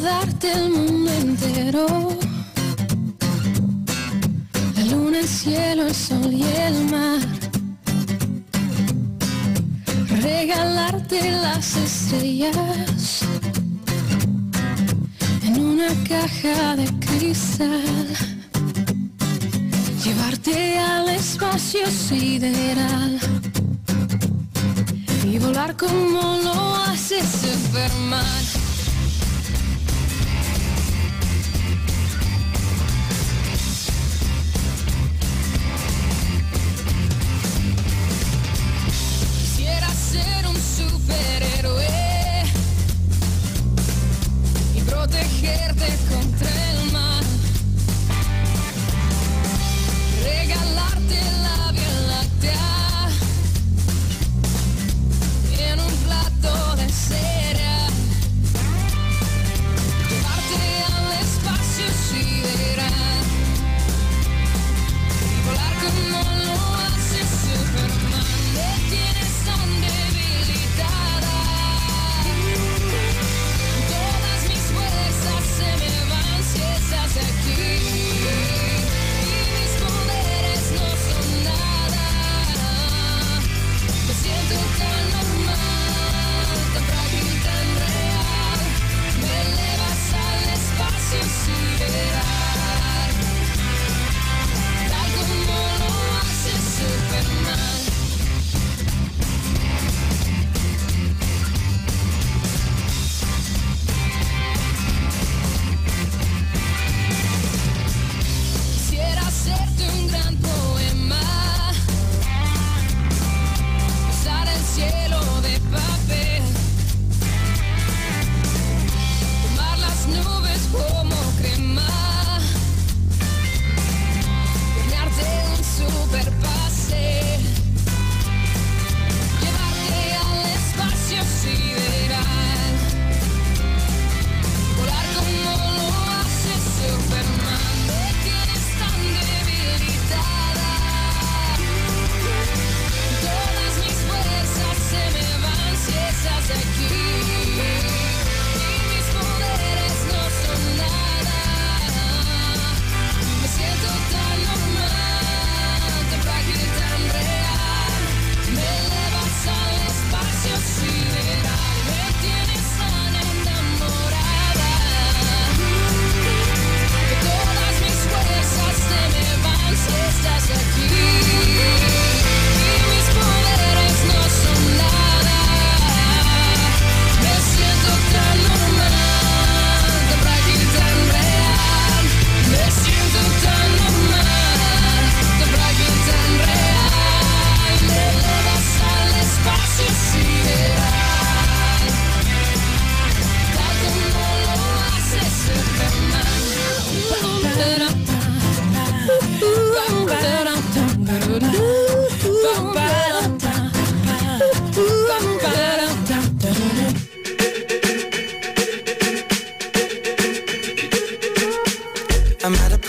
guardarte el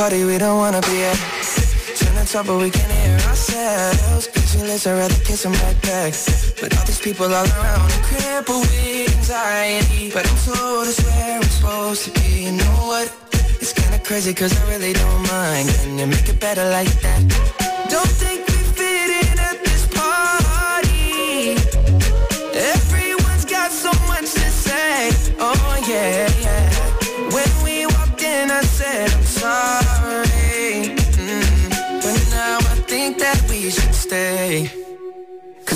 party we don't wanna be at. Turn the top but we can't hear ourselves. Pictureless, I'd rather kiss them right back But all these people all around crippled with anxiety. But I'm told it's where I'm supposed to be. You know what? It's kinda crazy cause I really don't mind. Can you make it better like that?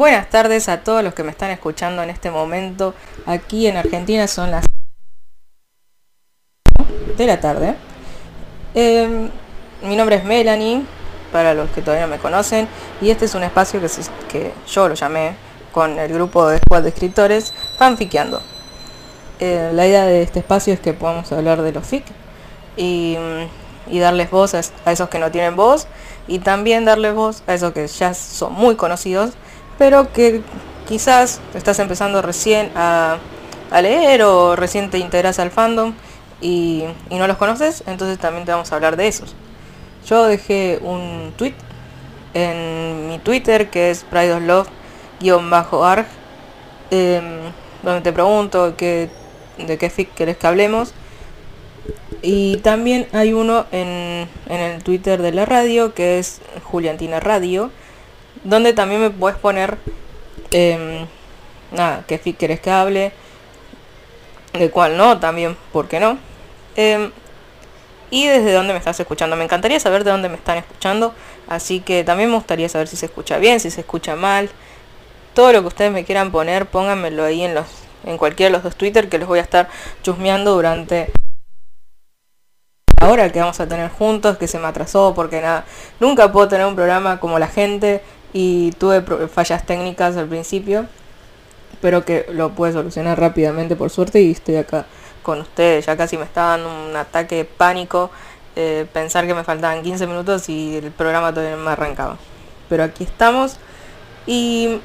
Buenas tardes a todos los que me están escuchando en este momento. Aquí en Argentina son las de la tarde. Eh, mi nombre es Melanie, para los que todavía no me conocen, y este es un espacio que, yo lo llamé con el grupo de Squad de escritores Fanfiqueando. Eh, la idea de este espacio es que podamos hablar de los fic y, darles voz a esos que no tienen voz y también darles voz a esos que ya son muy conocidos pero que quizás estás empezando recién a, leer o recién te integras al fandom y, no los conoces, entonces también te vamos a hablar de esos. Yo dejé un tweet en mi Twitter que es Pride of Love-arg em, donde te pregunto qué, de qué fic querés que hablemos. Y también hay uno en, en el Twitter de la radio que es Juliantina Radio, donde también me puedes poner em, nada, qué fic querés que hable, de cuál no, también, ¿por qué no? Em, y desde dónde me estás escuchando. Me encantaría saber de dónde me están escuchando. Así que también me gustaría saber si se escucha bien, si se escucha mal. Todo lo que ustedes me quieran poner, pónganmelo ahí en los en cualquiera de los dos Twitter que los voy a estar chusmeando durante la hora que vamos a tener juntos, que se me atrasó porque nada, nunca puedo tener un programa como la gente y tuve fallas técnicas al principio, pero que lo pude solucionar rápidamente por suerte y estoy acá con ustedes, ya casi me está dando un ataque de pánico eh, pensar que me faltaban 15 minutos y el programa todavía no me arrancaba. Pero aquí estamos y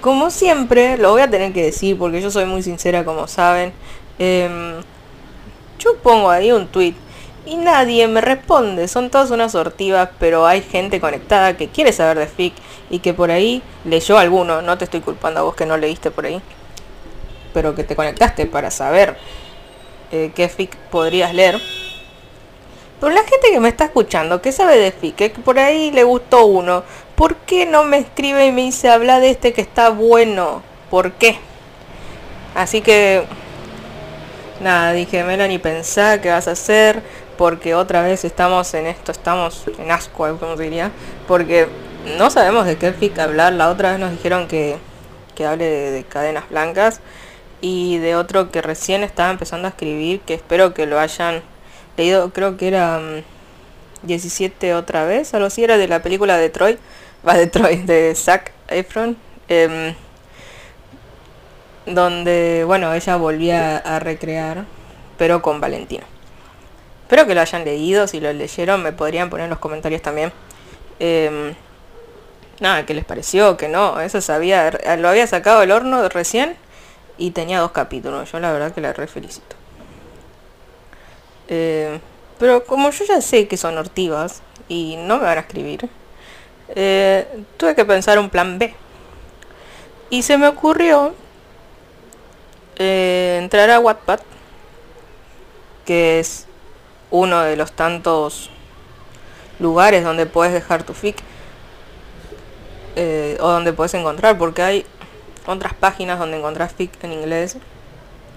como siempre, lo voy a tener que decir porque yo soy muy sincera como saben. Em, yo pongo ahí un tweet y nadie me responde. Son todas unas sortivas, pero hay gente conectada que quiere saber de FIC y que por ahí leyó alguno. No te estoy culpando a vos que no leíste por ahí. Pero que te conectaste para saber eh, qué FIC podrías leer. Pero la gente que me está escuchando, que sabe de FIC, que por ahí le gustó uno, ¿por qué no me escribe y me dice habla de este que está bueno? ¿Por qué? Así que nada, dije Melanie, pensá qué vas a hacer, porque otra vez estamos en esto, estamos en asco, como diría, porque no sabemos de qué FIC hablar. La otra vez nos dijeron que, que hable de cadenas blancas y de otro que recién estaba empezando a escribir, que espero que lo hayan leído, creo que era 17 mm, otra vez, algo así, era de la película Detroit, va Detroit, de Zac Efron, em, donde, bueno, ella volvía a recrear, pero con Valentina. Espero que lo hayan leído, si lo leyeron me podrían poner en los comentarios también. Em, nada, ¿qué les pareció? Que no, eso sabía, lo había sacado del horno recién y tenía dos capítulos. Yo la verdad que la re felicito. Eh, pero como yo ya sé que son ortivas y no me van a escribir, eh, tuve que pensar un plan B. Y se me ocurrió eh, entrar a Wattpad, que es uno de los tantos lugares donde puedes dejar tu fic o donde puedes encontrar, porque hay otras páginas donde encontrás fic en inglés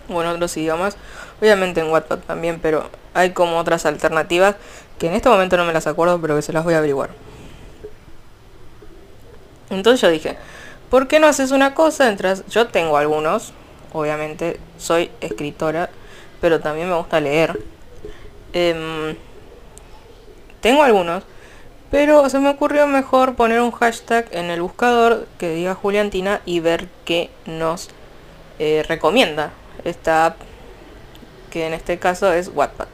o en otros idiomas, obviamente en Wattpad también, pero hay como otras alternativas que en este momento no me las acuerdo, pero que se las voy a averiguar. Entonces yo dije, ¿por qué no haces una cosa? Entras, yo tengo algunos, obviamente soy escritora, pero también me gusta leer. Em, tengo algunos, pero se me ocurrió mejor poner un hashtag en el buscador que diga Juliantina y ver qué nos eh, recomienda esta app, que en este caso es Wattpad.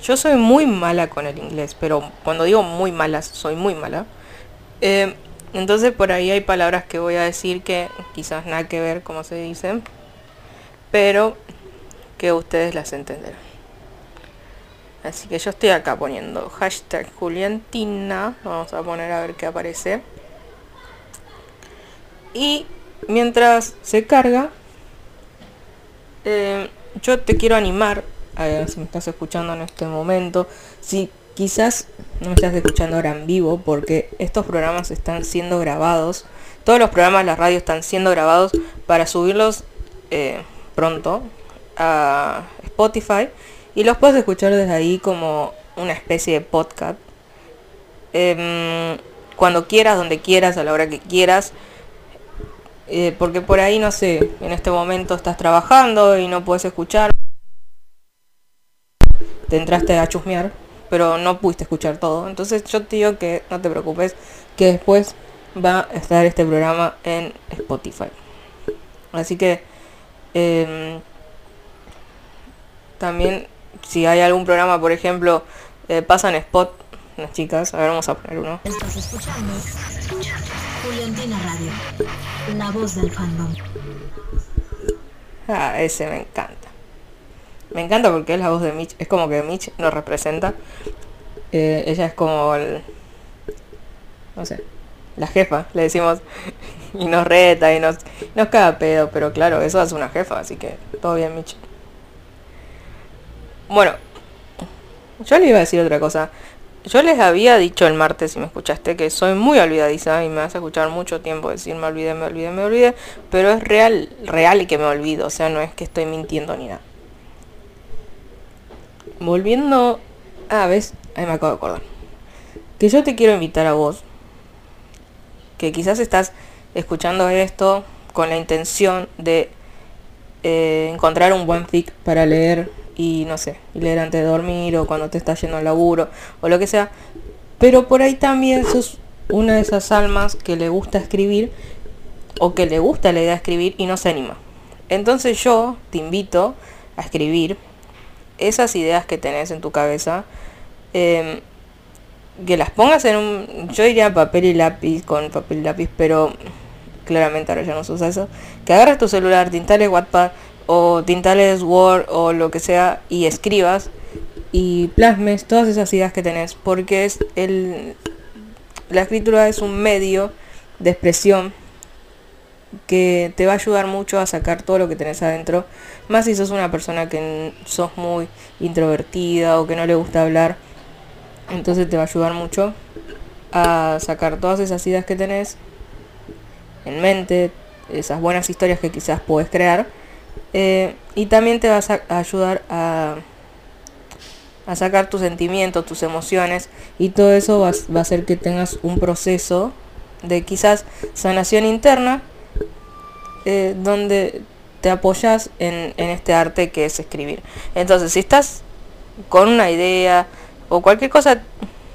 Yo soy muy mala con el inglés, pero cuando digo muy mala, soy muy mala. Eh, entonces por ahí hay palabras que voy a decir que quizás nada que ver como se dicen, pero que ustedes las entenderán. Así que yo estoy acá poniendo hashtag Juliantina. Vamos a poner a ver qué aparece. Y mientras se carga, eh, yo te quiero animar si me estás escuchando en este momento, si quizás no me estás escuchando ahora en vivo, porque estos programas están siendo grabados, todos los programas de la radio están siendo grabados para subirlos eh, pronto a Spotify y los puedes escuchar desde ahí como una especie de podcast. Em, cuando quieras, donde quieras, a la hora que quieras. Eh, porque por ahí, no sé, en este momento estás trabajando y no puedes escuchar te entraste a chusmear, pero no pudiste escuchar todo. Entonces yo te digo que no te preocupes, que después va a estar este programa en Spotify. Así que em, también si hay algún programa, por ejemplo, eh, pasa en Spot, las chicas, a ver, vamos a poner uno. Estás escuchando Juliantina Radio, la voz del fandom. Ah, ese me encanta. Me encanta porque es la voz de Mitch. Es como que Mitch nos representa. Eh, ella es como el, no sé, la jefa, le decimos. Y nos reta y nos, nos caga pedo. Pero claro, eso hace una jefa, así que todo bien, Mitch. Bueno, yo le iba a decir otra cosa. Yo les había dicho el martes, si me escuchaste, que soy muy olvidadiza y me vas a escuchar mucho tiempo decir me olvidé, me olvidé, me olvidé. Pero es real, real que me olvido. O sea, no es que estoy mintiendo ni nada volviendo a ves ahí me acabo de acordar. Que yo te quiero invitar a vos, que quizás estás escuchando esto con la intención de eh, encontrar un buen fic para leer y no sé, y leer antes de dormir o cuando te estás yendo al laburo o lo que sea. Pero por ahí también sos una de esas almas que le gusta escribir o que le gusta la idea de escribir y no se anima. Entonces yo te invito a escribir esas ideas que tenés en tu cabeza, em, que las pongas en un, yo diría papel y lápiz, con papel y lápiz, pero claramente ahora ya no se eso, que agarres tu celular, te Wattpad o te instales Word o lo que sea y escribas y plasmes todas esas ideas que tenés, porque es el, la escritura es un medio de expresión que te va a ayudar mucho a sacar todo lo que tenés adentro. Más si sos una persona que sos muy introvertida o que no le gusta hablar. Entonces te va a ayudar mucho a sacar todas esas ideas que tenés en mente, esas buenas historias que quizás puedes crear. Eh, y también te va a ayudar a, a sacar tus sentimientos, tus emociones. Y todo eso va, va a hacer que tengas un proceso de quizás sanación interna eh, donde te apoyas en, en este arte que es escribir. Entonces, si estás con una idea o cualquier cosa,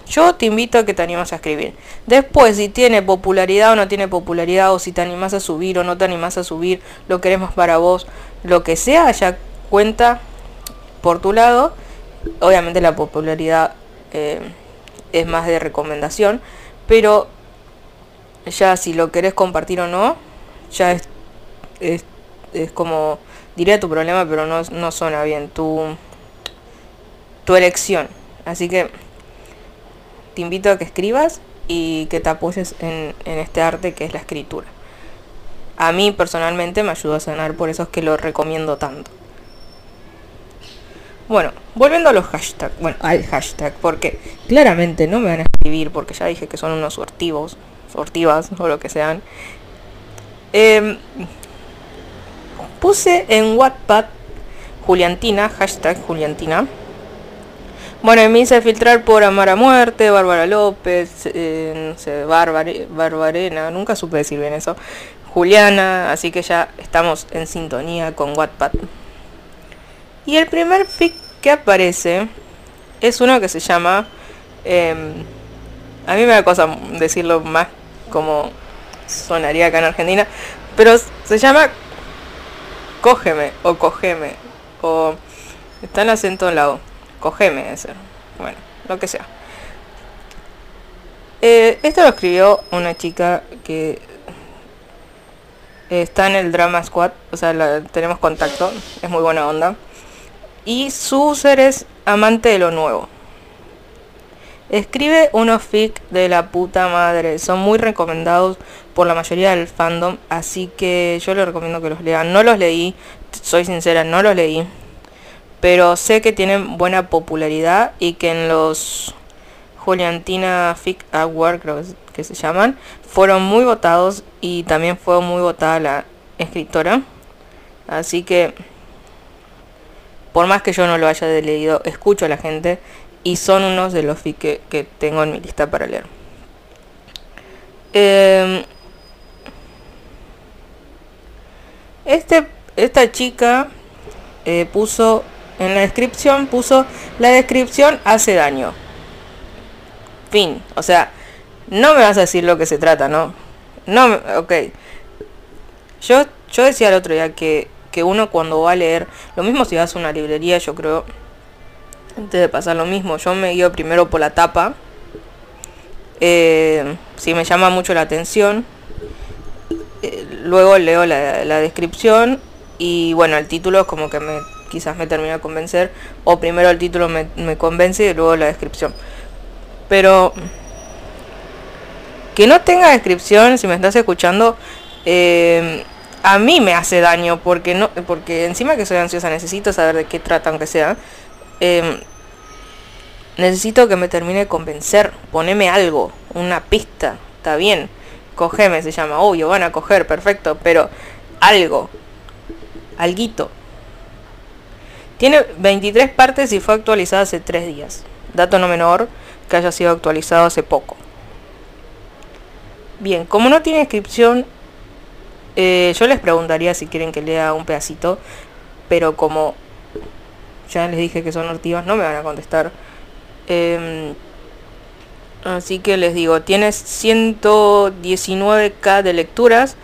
yo te invito a que te animes a escribir. Después, si tiene popularidad o no tiene popularidad, o si te animas a subir o no te animas a subir, lo queremos para vos, lo que sea, ya cuenta por tu lado. Obviamente la popularidad eh, es más de recomendación, pero ya si lo querés compartir o no, ya es es, es como, diría tu problema, pero no, no suena bien, tu, tu elección. Así que te invito a que escribas y que te apoyes en, en este arte que es la escritura. A mí personalmente me ayudó a sanar, por eso es que lo recomiendo tanto. Bueno, volviendo a los hashtags, bueno, al hashtag, porque claramente no me van a escribir, porque ya dije que son unos sortivos, sortivas o lo que sean. Eh, puse en Wattpad Juliantina, hashtag Juliantina. Bueno, me hice filtrar por Amar a Muerte, Bárbara López, eh, no sé, Barbarena, nunca supe decir bien eso. Juliana, así que ya estamos en sintonía con Wattpad. Y el primer fic que aparece es uno que se llama... Em, a mí me da cosa decirlo más como sonaría acá en Argentina, pero se llama cógeme o cogeme o está en acento en la O, cogeme de ser, bueno, lo que sea. Eh, esto lo escribió una chica que está en el Drama Squad, o sea, tenemos contacto, es muy buena onda. Y su ser es amante de lo nuevo. Escribe unos fic de la puta madre, son muy recomendados por la mayoría del fandom, así que yo les recomiendo que los lean. No los leí, soy sincera, no los leí, pero sé que tienen buena popularidad y que en los Juliantina Fic Award, creo se llaman, fueron muy votados y también fue muy votada la escritora. Así que, por más que yo no lo haya leído, escucho a la gente y son unos de los que, que tengo en mi lista para leer. Em, este, esta chica eh, puso en la descripción, puso la descripción hace daño. Fin. O sea, no me vas a decir lo que se trata, ¿no? No, ok. Yo, yo decía el otro día que, que uno cuando va a leer, lo mismo si vas a una librería, yo creo, antes de pasar lo mismo, yo me guío primero por la tapa. Eh, si me llama mucho la atención. Eh, luego leo la, descripción y bueno, el título como que me quizás me termina de convencer. O primero el título me, convence y luego la descripción. Pero que no tenga descripción, si me estás escuchando, eh, a mí me hace daño porque no, porque encima que soy ansiosa necesito saber de qué trata aunque sea. Em, necesito que me termine de convencer. Poneme algo, una pista, está bien. Cogeme se llama, obvio, van a coger, perfecto, pero algo, alguito. Tiene 23 partes y fue actualizada hace 3 días. Dato no menor que haya sido actualizado hace poco. Bien, como no tiene inscripción, eh, yo les preguntaría si quieren que lea un pedacito, pero como ya les dije que son ortivas, no me van a contestar. Em, así que les digo, tienes 119k de lecturas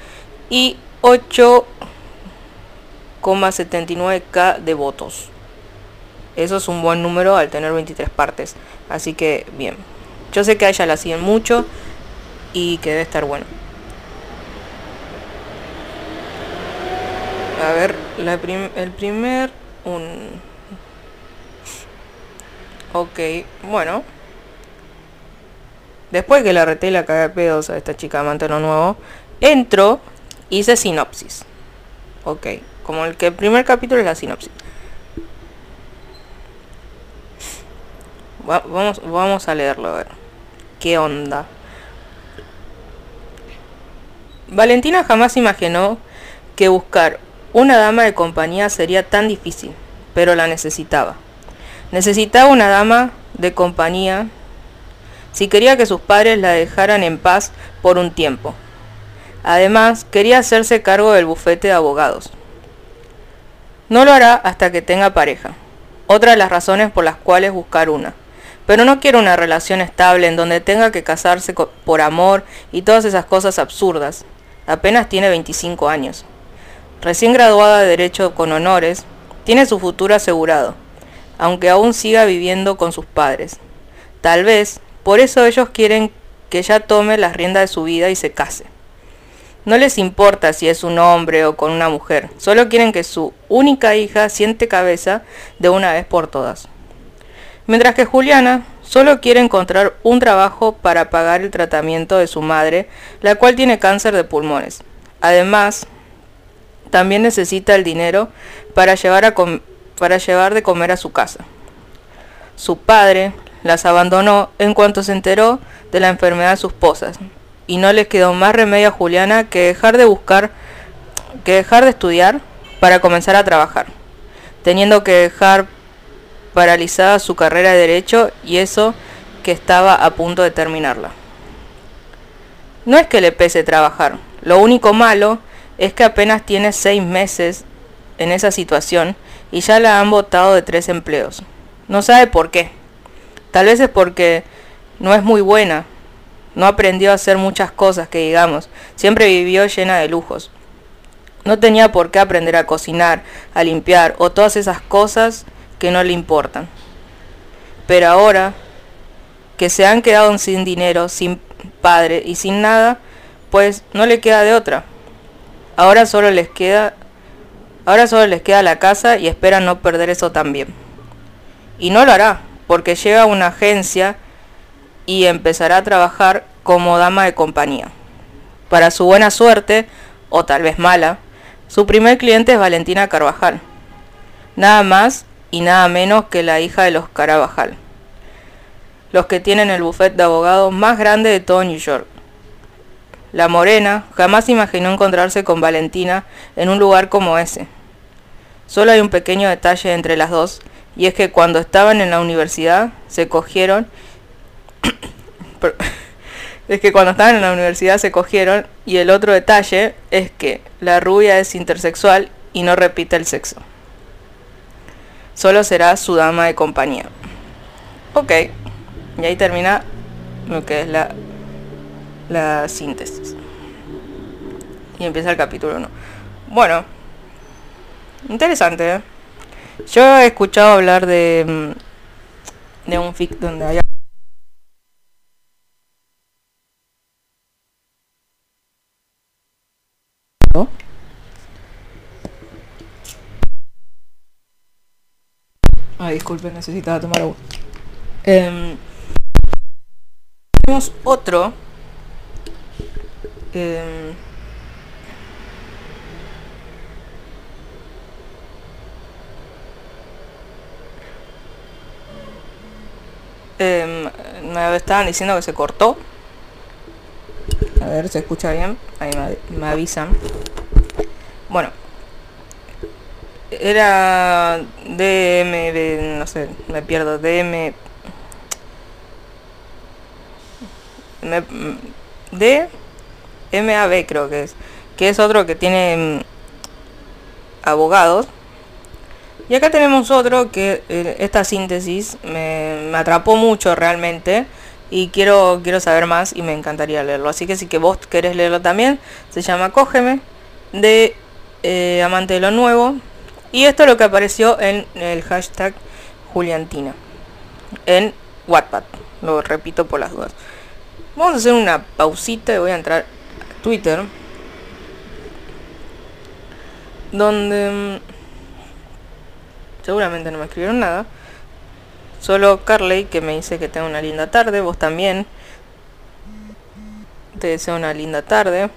y 8,79k de votos. Eso es un buen número al tener 23 partes. Así que bien. Yo sé que a ella la siguen mucho y que debe estar bueno. A ver, el primer... Un... Ok, bueno. Después que la reté la caga pedos a esta chica amante lo nuevo, entro, hice sinopsis. Ok, como el que el primer capítulo es la sinopsis. vamos, vamos a leerlo, a ver. ¿Qué onda? Valentina jamás imaginó que buscar una dama de compañía sería tan difícil, pero la necesitaba. Necesitaba una dama de compañía si quería que sus padres la dejaran en paz por un tiempo. Además, quería hacerse cargo del bufete de abogados. No lo hará hasta que tenga pareja. Otra de las razones por las cuales buscar una. Pero no quiero una relación estable en donde tenga que casarse por amor y todas esas cosas absurdas. Apenas tiene 25 años. Recién graduada de Derecho con honores, tiene su futuro asegurado, aunque aún siga viviendo con sus padres. Tal vez, por eso ellos quieren que ella tome las riendas de su vida y se case. No les importa si es un hombre o con una mujer, solo quieren que su única hija siente cabeza de una vez por todas. Mientras que Juliana solo quiere encontrar un trabajo para pagar el tratamiento de su madre, la cual tiene cáncer de pulmones. Además, también necesita el dinero para llevar, de comer a su casa. Su padre las abandonó en cuanto se enteró de la enfermedad de sus esposas, y no les quedó más remedio a Juliana que dejar de buscar, que dejar de estudiar para comenzar a trabajar, teniendo que dejar paralizada su carrera de derecho y eso que estaba a punto de terminarla. No es que le pese trabajar, lo único malo es que apenas tiene seis meses en esa situación y ya la han votado de tres empleos. No sabe por qué. Tal vez es porque no es muy buena, no aprendió a hacer muchas cosas que digamos, siempre vivió llena de lujos. No tenía por qué aprender a cocinar, a limpiar o todas esas cosas que no le importan. Pero ahora que se han quedado sin dinero, sin padre y sin nada, pues no le queda de otra. Ahora solo les queda ahora solo les queda la casa y esperan no perder eso también. Y no lo hará, porque llega a una agencia y empezará a trabajar como dama de compañía. Para su buena suerte, o tal vez mala, su primer cliente es Valentina Carvajal. Nada más y nada menos que la hija de los Carabajal, los que tienen el bufete de abogados más grande de todo New York. La morena jamás imaginó encontrarse con Valentina en un lugar como ese. Solo hay un pequeño detalle entre las dos, y es que cuando estaban en la universidad se cogieron... es que cuando estaban en la universidad se cogieron, y el otro detalle es que la rubia es intersexual y no repite el sexo solo será su dama de compañía. Ok, y ahí termina lo que es la, la síntesis. Y empieza el capítulo 1. Bueno, interesante. ¿eh? Yo he escuchado hablar de, mm, de un fic donde haya Ay, disculpe, necesitaba tomar agua. Eh, tenemos otro. Eh, me estaban diciendo que se cortó. A ver, se escucha bien. Ahí me avisan. Bueno, era DM, no sé, me pierdo, DM, me- de MAB creo que es, que es otro que tiene mm, abogados. Y acá tenemos otro que eh, esta síntesis me, me atrapó mucho realmente y quiero quiero saber más y me encantaría leerlo. Así que si que vos querés leerlo también, se llama Cógeme de eh, Amante de lo Nuevo y esto es lo que apareció en el hashtag Juliantina en Wattpad. Lo repito por las dudas. Vamos a hacer una pausita y voy a entrar a Twitter. Donde mm, seguramente no me escribieron nada. Solo Carley que me dice que tengo una linda tarde. Vos también. Te deseo una linda tarde.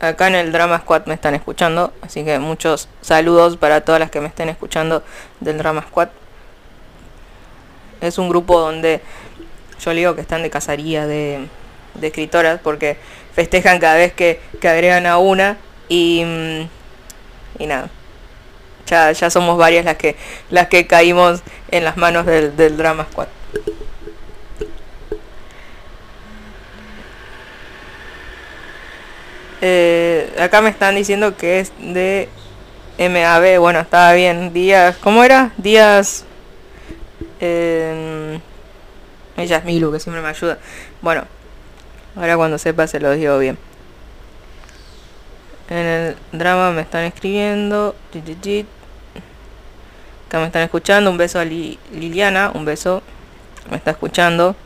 Acá en el Drama Squad me están escuchando. Así que muchos saludos para todas las que me estén escuchando del Drama Squad. Es un grupo donde yo le digo que están de cacería de, escritoras porque festejan cada vez que, que agregan a una y, mm, y nada. Ya, ya somos varias las que las que caímos en las manos del, del Drama Squad. Eh, acá me están diciendo que es de MAB. Bueno, estaba bien. Días. ¿Cómo era? Días. Eh, ella es Milu, que siempre me ayuda. Bueno, ahora cuando sepa se lo digo bien. En el drama me están escribiendo. Acá me están escuchando. Un beso a Li- Liliana. Un beso. Me está escuchando.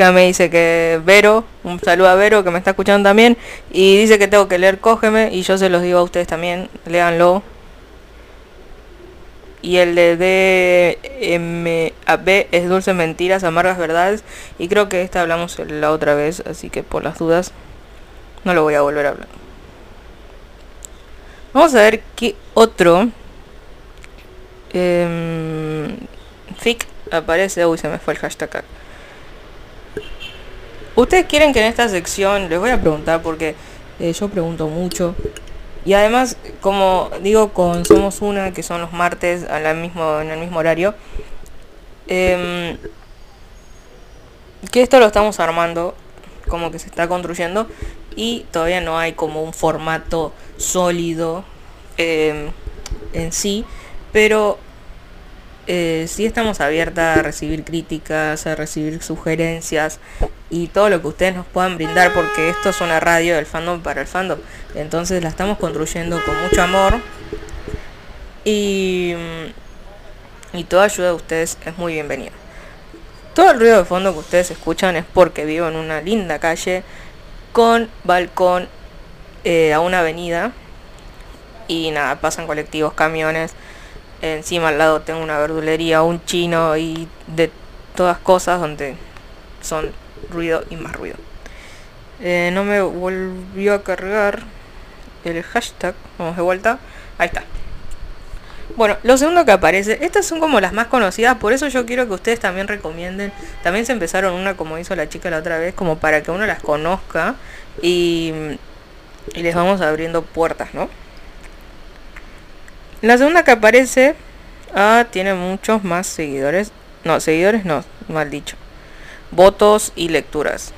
Me dice que Vero, un saludo a Vero que me está escuchando también. Y dice que tengo que leer Cógeme. Y yo se los digo a ustedes también. Léanlo. Y el de DMAB es Dulces Mentiras, Amargas Verdades. Y creo que esta hablamos la otra vez. Así que por las dudas no lo voy a volver a hablar. Vamos a ver qué otro em, fic aparece. Uy, se me fue el hashtag. acá. Ustedes quieren que en esta sección les voy a preguntar porque eh, yo pregunto mucho. Y además, como digo Somos Una, que son los martes a mismo, en el mismo horario, em, que esto lo estamos armando, como que se está construyendo, y todavía no hay como un formato sólido em, en sí, pero eh, sí estamos abiertas a recibir críticas, a recibir sugerencias y todo lo que ustedes nos puedan brindar porque esto es una radio del fandom para el fandom. Entonces la estamos construyendo con mucho amor y, mm, y toda ayuda de ustedes es muy bienvenida. Todo el ruido de fondo que ustedes escuchan es porque vivo en una linda calle con balcón eh, a una avenida y nada, pasan colectivos, camiones. Encima al lado tengo una verdulería, un chino y de todas cosas donde son ruido y más ruido. Eh, no me volvió a cargar el hashtag. Vamos de vuelta. Ahí está. Bueno, lo segundo que aparece, estas son como las más conocidas, por eso yo quiero que ustedes también recomienden. También se empezaron una como hizo la chica la otra vez, como para que uno las conozca y, y les vamos abriendo puertas, ¿no? La segunda que aparece ah, tiene muchos más seguidores. No, seguidores no, mal dicho. Votos y lecturas.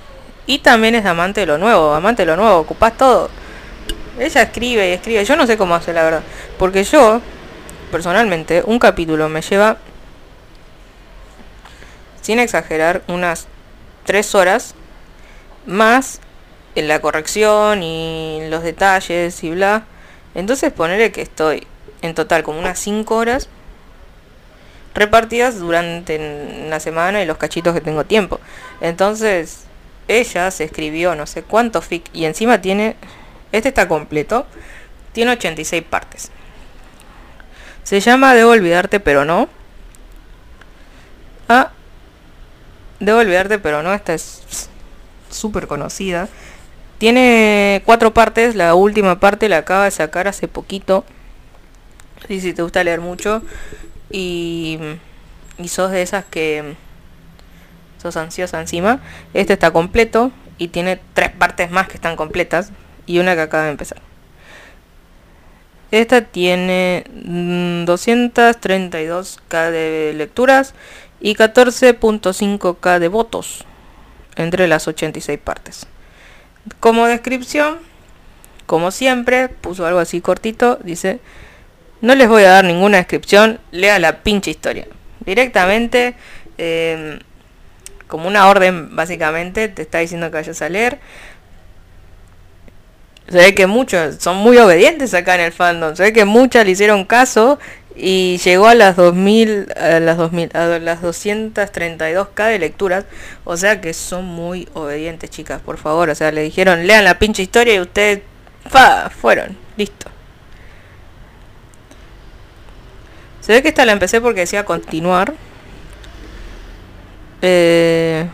Y también es amante de lo nuevo, amante de lo nuevo, ocupás todo. Ella escribe y escribe, yo no sé cómo hace la verdad. Porque yo, personalmente, un capítulo me lleva, sin exagerar, unas tres horas más en la corrección y los detalles y bla. Entonces ponerle que estoy en total como unas 5 horas repartidas durante la semana y los cachitos que tengo tiempo. Entonces, ella se escribió no sé cuántos fic y encima tiene, este está completo, tiene 86 partes. Se llama Debo olvidarte pero no. Ah, Debo olvidarte pero no, esta es súper conocida. Tiene cuatro partes, la última parte la acaba de sacar hace poquito. Y si te gusta leer mucho y, sos de esas que sos ansiosa encima, este está completo y tiene tres partes más que están completas y una que acaba de empezar. Esta tiene 232k mm, de lecturas y 14.5k de votos entre las 86 partes. Como descripción, como siempre, puso algo así cortito, dice, no les voy a dar ninguna descripción, lea la pinche historia. Directamente, em, como una orden básicamente, te está diciendo que vayas a leer. Se ve que muchos son muy obedientes acá en el fandom. Se ve que muchas le hicieron caso y llegó a las 2000 a las 2000 a las 232k de lecturas, o sea que son muy obedientes, chicas, por favor, o sea, le dijeron, "Lean la pinche historia" y ustedes fa, fueron, listo. Se ve que esta la empecé porque decía continuar. Eh,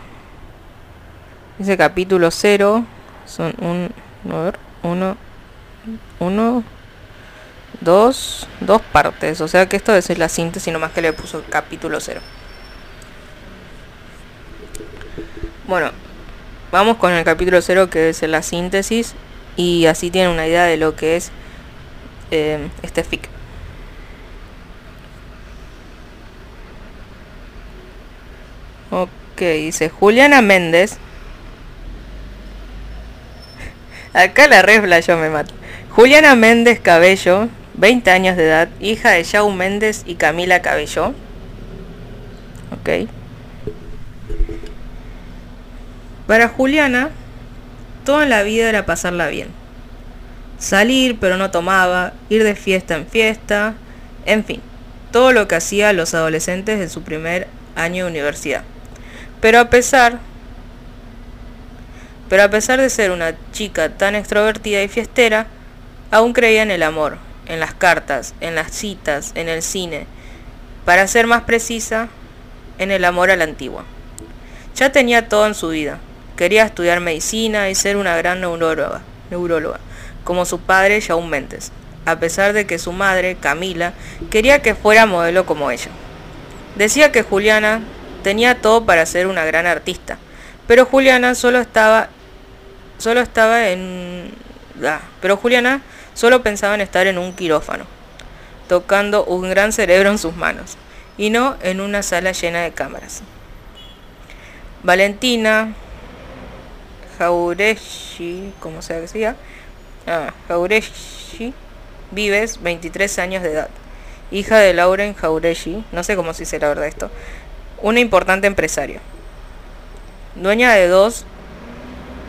dice capítulo 0. Son un. A ver, uno. Uno. Dos. Dos partes. O sea que esto es la síntesis, nomás que le puso capítulo 0. Bueno, vamos con el capítulo 0 que es la síntesis. Y así tienen una idea de lo que es eh, este fic. Ok, dice Juliana Méndez. Acá la resbla yo me mato. Juliana Méndez Cabello, 20 años de edad, hija de Shawn Méndez y Camila Cabello. Ok. Para Juliana, toda la vida era pasarla bien. Salir, pero no tomaba, ir de fiesta en fiesta, en fin, todo lo que hacía los adolescentes en su primer año de universidad. Pero a pesar pero a pesar de ser una chica tan extrovertida y fiestera, aún creía en el amor, en las cartas, en las citas, en el cine. Para ser más precisa, en el amor a la antigua. Ya tenía todo en su vida. Quería estudiar medicina y ser una gran neuróloga, neuróloga como su padre Shawn Mendes, a pesar de que su madre, Camila, quería que fuera modelo como ella. Decía que Juliana Tenía todo para ser una gran artista, pero Juliana solo estaba solo estaba en ah, pero Juliana solo pensaba en estar en un quirófano, tocando un gran cerebro en sus manos y no en una sala llena de cámaras. Valentina Jaureshi, como se decía, ah, Jaureshi Vives, 23 años de edad, hija de Lauren Jaureshi, no sé cómo se dice la verdad esto, una importante empresaria, dueña de dos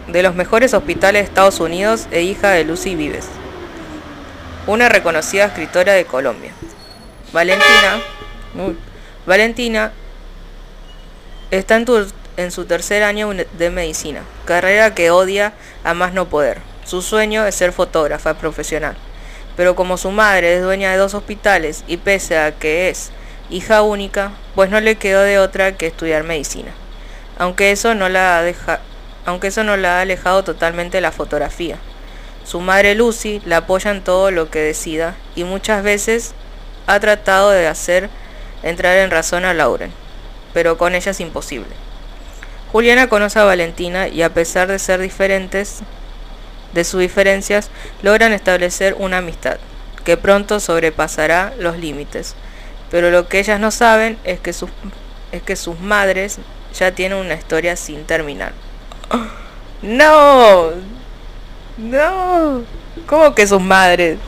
de los mejores hospitales de Estados Unidos e hija de Lucy Vives, una reconocida escritora de Colombia. Valentina, Valentina está en, en su tercer año de medicina, carrera que odia a más no poder. Su sueño es ser fotógrafa profesional, pero como su madre es dueña de dos hospitales y pese a que es hija única, pues no le quedó de otra que estudiar medicina, aunque eso no la ha, aunque eso no la ha alejado totalmente de la fotografía. Su madre Lucy la apoya en todo lo que decida y muchas veces ha tratado de hacer entrar en razón a Lauren, pero con ella es imposible. Juliana conoce a Valentina y a pesar de ser diferentes de sus diferencias, logran establecer una amistad que pronto sobrepasará los límites. Pero lo que ellas no saben es que sus, es que sus madres ya tienen una historia sin terminar. ¡No! ¡No! ¿Cómo que sus madres?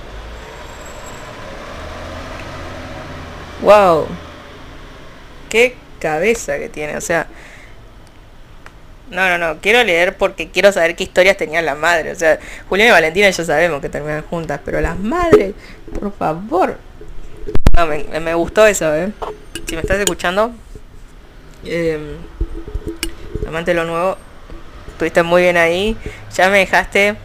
¡Wow! ¡Qué cabeza que tiene! O sea... No, no, no. Quiero leer porque quiero saber qué historias tenían las madres. O sea, Julián y Valentina ya sabemos que terminan juntas, pero las madres, por favor. No, me, gustó eso, ¿eh? Si me estás escuchando, eh, amante lo nuevo, estuviste muy bien ahí. Ya me dejaste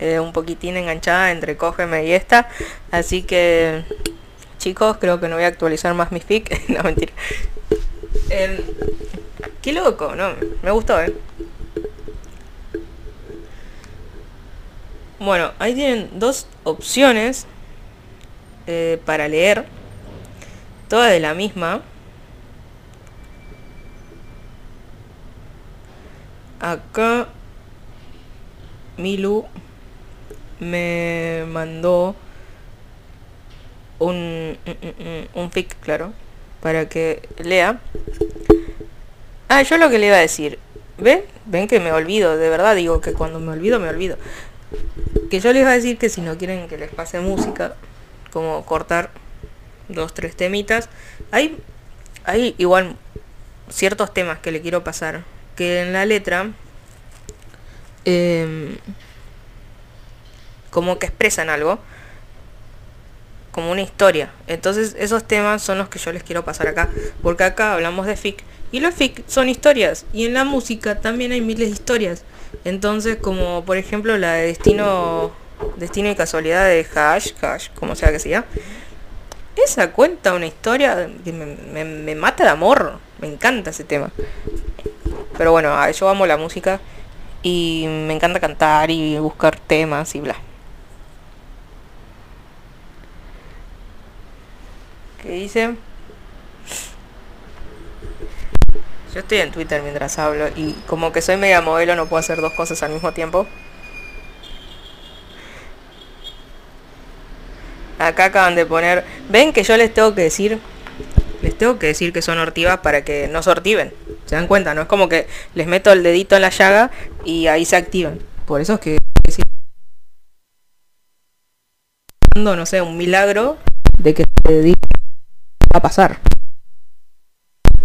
eh, un poquitín enganchada entre cógeme y esta. Así que, chicos, creo que no voy a actualizar más mi fic. no, mentira. Eh, qué loco, ¿no? Me gustó, ¿eh? Bueno, ahí tienen dos opciones eh, para leer, toda de la misma. Acá Milu me mandó un, un, fic, claro, para que lea. Ah, yo lo que le iba a decir. ¿Ven? Ven que me olvido, de verdad digo que cuando me olvido, me olvido. Que yo les iba a decir que si no quieren que les pase música, como cortar dos, tres temitas, hay, hay igual ciertos temas que le quiero pasar. Que en la letra, em, como que expresan algo como una historia. Entonces esos temas son los que yo les quiero pasar acá. Porque acá hablamos de FIC. Y los FIC son historias. Y en la música también hay miles de historias. Entonces como por ejemplo la de Destino, Destino y Casualidad de Hash, Hash, como sea que sea. Esa cuenta una historia que me, me mata de amor. Me encanta ese tema. Pero bueno, yo amo la música. Y me encanta cantar y buscar temas y bla. ¿Qué dice? Yo estoy en Twitter mientras hablo y como que soy media modelo no puedo hacer dos cosas al mismo tiempo. Acá acaban de poner... ¿Ven que yo les tengo que decir? Les tengo que decir que son ortivas para que no se ortiven. ¿Se dan cuenta? No es como que les meto el dedito en la llaga y ahí se activan. Por eso es que... No sé, un milagro de que se dediquen a pasar.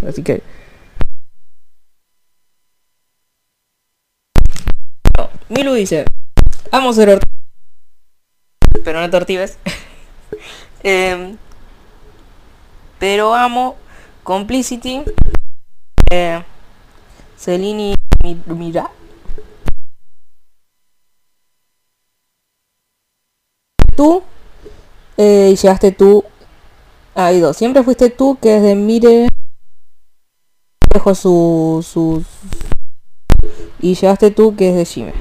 Así que... Milu dice, vamos a ser pero no te ortives. Em, pero amo Complicity. Eh, Celini mira. Tú eh, y llegaste tú hay dos. Siempre fuiste tú, que es de Mire. Dejo su, su. Y llegaste tú, que es de Jime.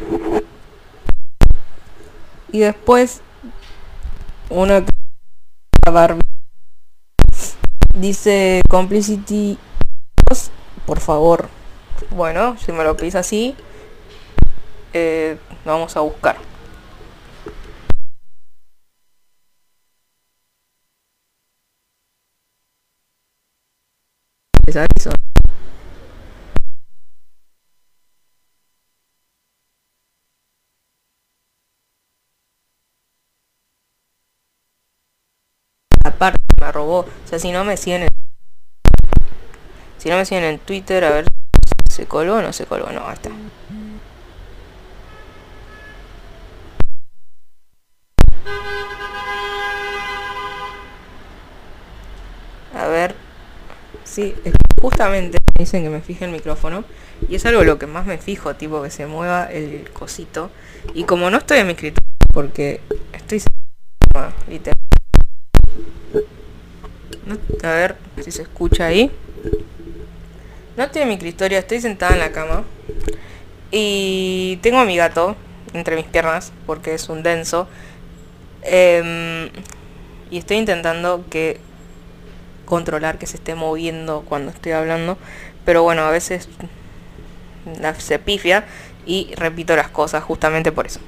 Y después. Una Barbie. Dice Complicity. Por favor. Bueno, si me lo pides así. Eh, vamos a buscar. Me robó. O sea, si no me siguen en... Si no me siguen en Twitter, a ver se coló o no se coló. No, está. A ver. Sí, justamente me dicen que me fije el micrófono y es algo lo que más me fijo, tipo que se mueva el cosito. Y como no estoy en mi escritorio, porque estoy literal. A ver si se escucha ahí. No estoy en mi escritorio, estoy sentada en la cama. Y tengo a mi gato entre mis piernas, porque es un denso. Em, y estoy intentando que controlar que se esté moviendo cuando estoy hablando, pero bueno, a veces se pifia y repito las cosas justamente por eso.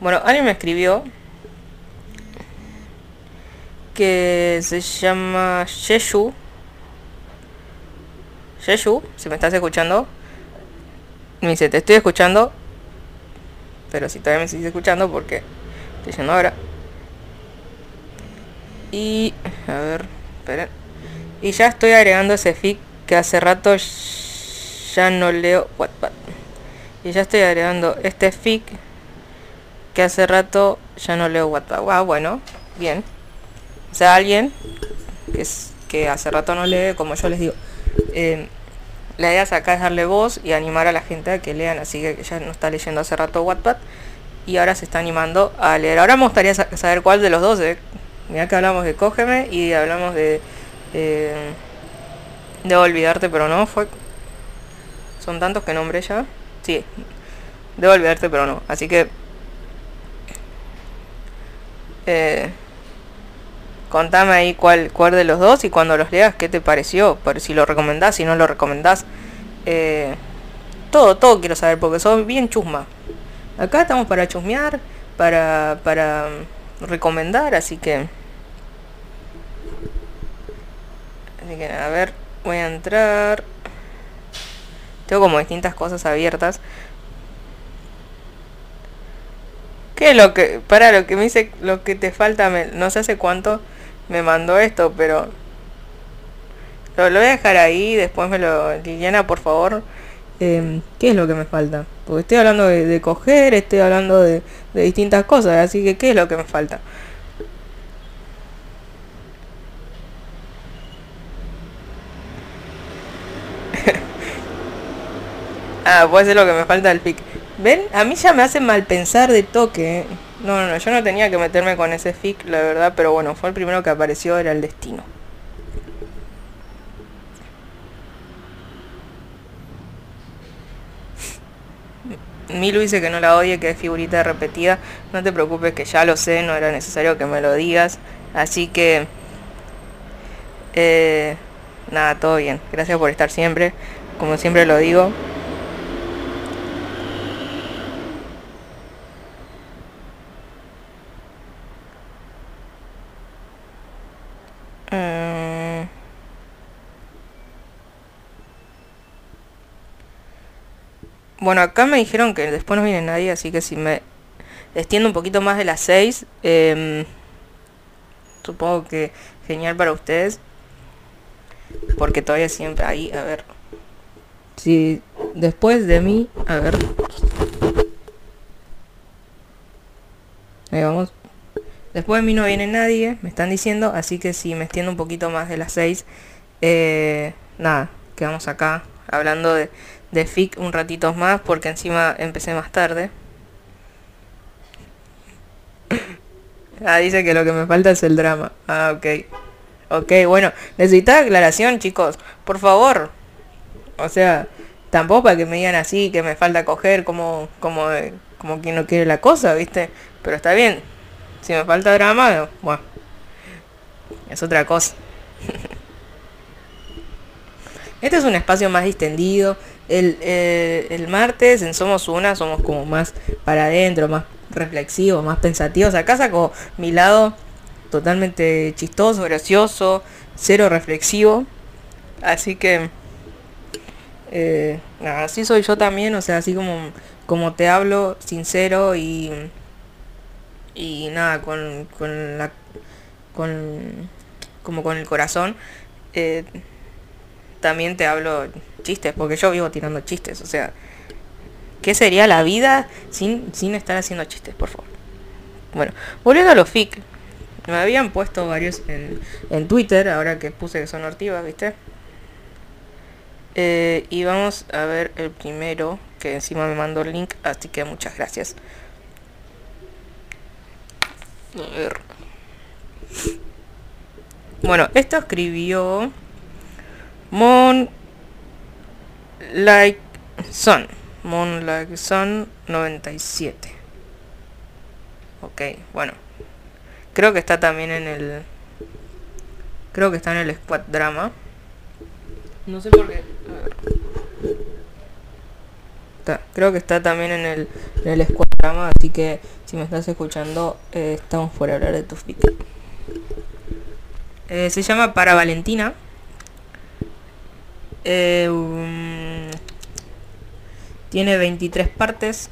Bueno, alguien me escribió que se llama Sheshu. Sheshu, si me estás escuchando, me dice, te estoy escuchando, pero si todavía me sigues escuchando porque estoy diciendo ahora. Y, a ver, esperen. Y ya estoy agregando ese fic que hace rato ya no leo Wattpad. Y ya estoy agregando este fic que hace rato ya no leo Wattpad. Ah, bueno, bien. O sea, alguien que, es, que hace rato no lee, como yo les digo. Eh, la idea acá es darle voz y animar a la gente a que lean, así que ya no está leyendo hace rato Wattpad y ahora se está animando a leer. Ahora me gustaría saber cuál de los dos, eh, Mira que hablamos de Cógeme y hablamos de... Eh, de olvidarte, pero no, fue... Son tantos que nombré ya. Sí, debo olvidarte, pero no. Así que... Eh, contame ahí cuál, cuál de los dos y cuando los leas, qué te pareció, por si lo recomendás, si no lo recomendás. Eh, todo, todo quiero saber, porque soy bien chusma. Acá estamos para chusmear, para, para mm, recomendar, así que... Así que a ver, voy a entrar. Tengo como distintas cosas abiertas. ¿Qué es lo que... Para lo que me dice lo que te falta, me, no sé hace cuánto me mandó esto, pero... Lo, voy a dejar ahí, después me lo... Liliana, por favor. em, ¿Qué es lo que me falta? Porque estoy hablando de, coger, estoy hablando de, distintas cosas, así que ¿qué es lo que me falta? Ah, puede ser lo que me falta el fic. ¿Ven? A mí ya me hace mal pensar de toque. ¿eh? No, no, no, yo no tenía que meterme con ese fic, la verdad, pero bueno, fue el primero que apareció, era el destino. Milu dice que no la odie, que es figurita repetida. No te preocupes, que ya lo sé, no era necesario que me lo digas. Así que... Eh, nada, todo bien. Gracias por estar siempre. Como siempre lo digo. Eh, Bueno, acá me dijeron que después no viene nadie, así que si me extiendo un poquito más de las 6, supongo que genial para ustedes. Porque todavía siempre ahí, a ver. Si después de mí, a ver. Ahí vamos. Después de mí no viene nadie, me están diciendo, así que si me extiendo un poquito más de las 6, eh, nada, quedamos acá hablando de, de FIC un ratito más porque encima empecé más tarde. Ah, dice que lo que me falta es el drama. Ah, ok. Ok, bueno, necesitaba aclaración, chicos. Por favor. O sea, tampoco para que me digan así, que me falta coger como, como, como quien no quiere la cosa, ¿viste? Pero está bien. Si me falta drama, bueno. Es otra cosa. Este es un espacio más distendido. El, eh, el martes en Somos Una somos como más para adentro, más reflexivos, más pensativos. Acá saco mi lado totalmente chistoso, gracioso, cero reflexivo. Así que... eh, así soy yo también, o sea, así como, como te hablo, sincero y... Y nada, con, con la... Con, como con el corazón. eh, también te hablo chistes, porque yo vivo tirando chistes, o sea, ¿qué sería la vida sin, sin estar haciendo chistes, por favor? Bueno, volviendo a los FIC, me habían puesto varios en, en Twitter, ahora que puse que son ortivas, ¿viste? Eh, y vamos a ver el primero, que encima me mandó el link, así que muchas gracias. A ver. Bueno, esto escribió Mon Like Son. Mon Like Son 97. Ok, bueno. Creo que está también en el. Creo que está en el Squad Drama. No sé por qué. A ver. Está, creo que está también en el, en el Squad Drama. Así que si me estás escuchando, eh, estamos por hablar de tu fic. Eh, se llama Para Valentina. Eh, um, tiene 23 partes.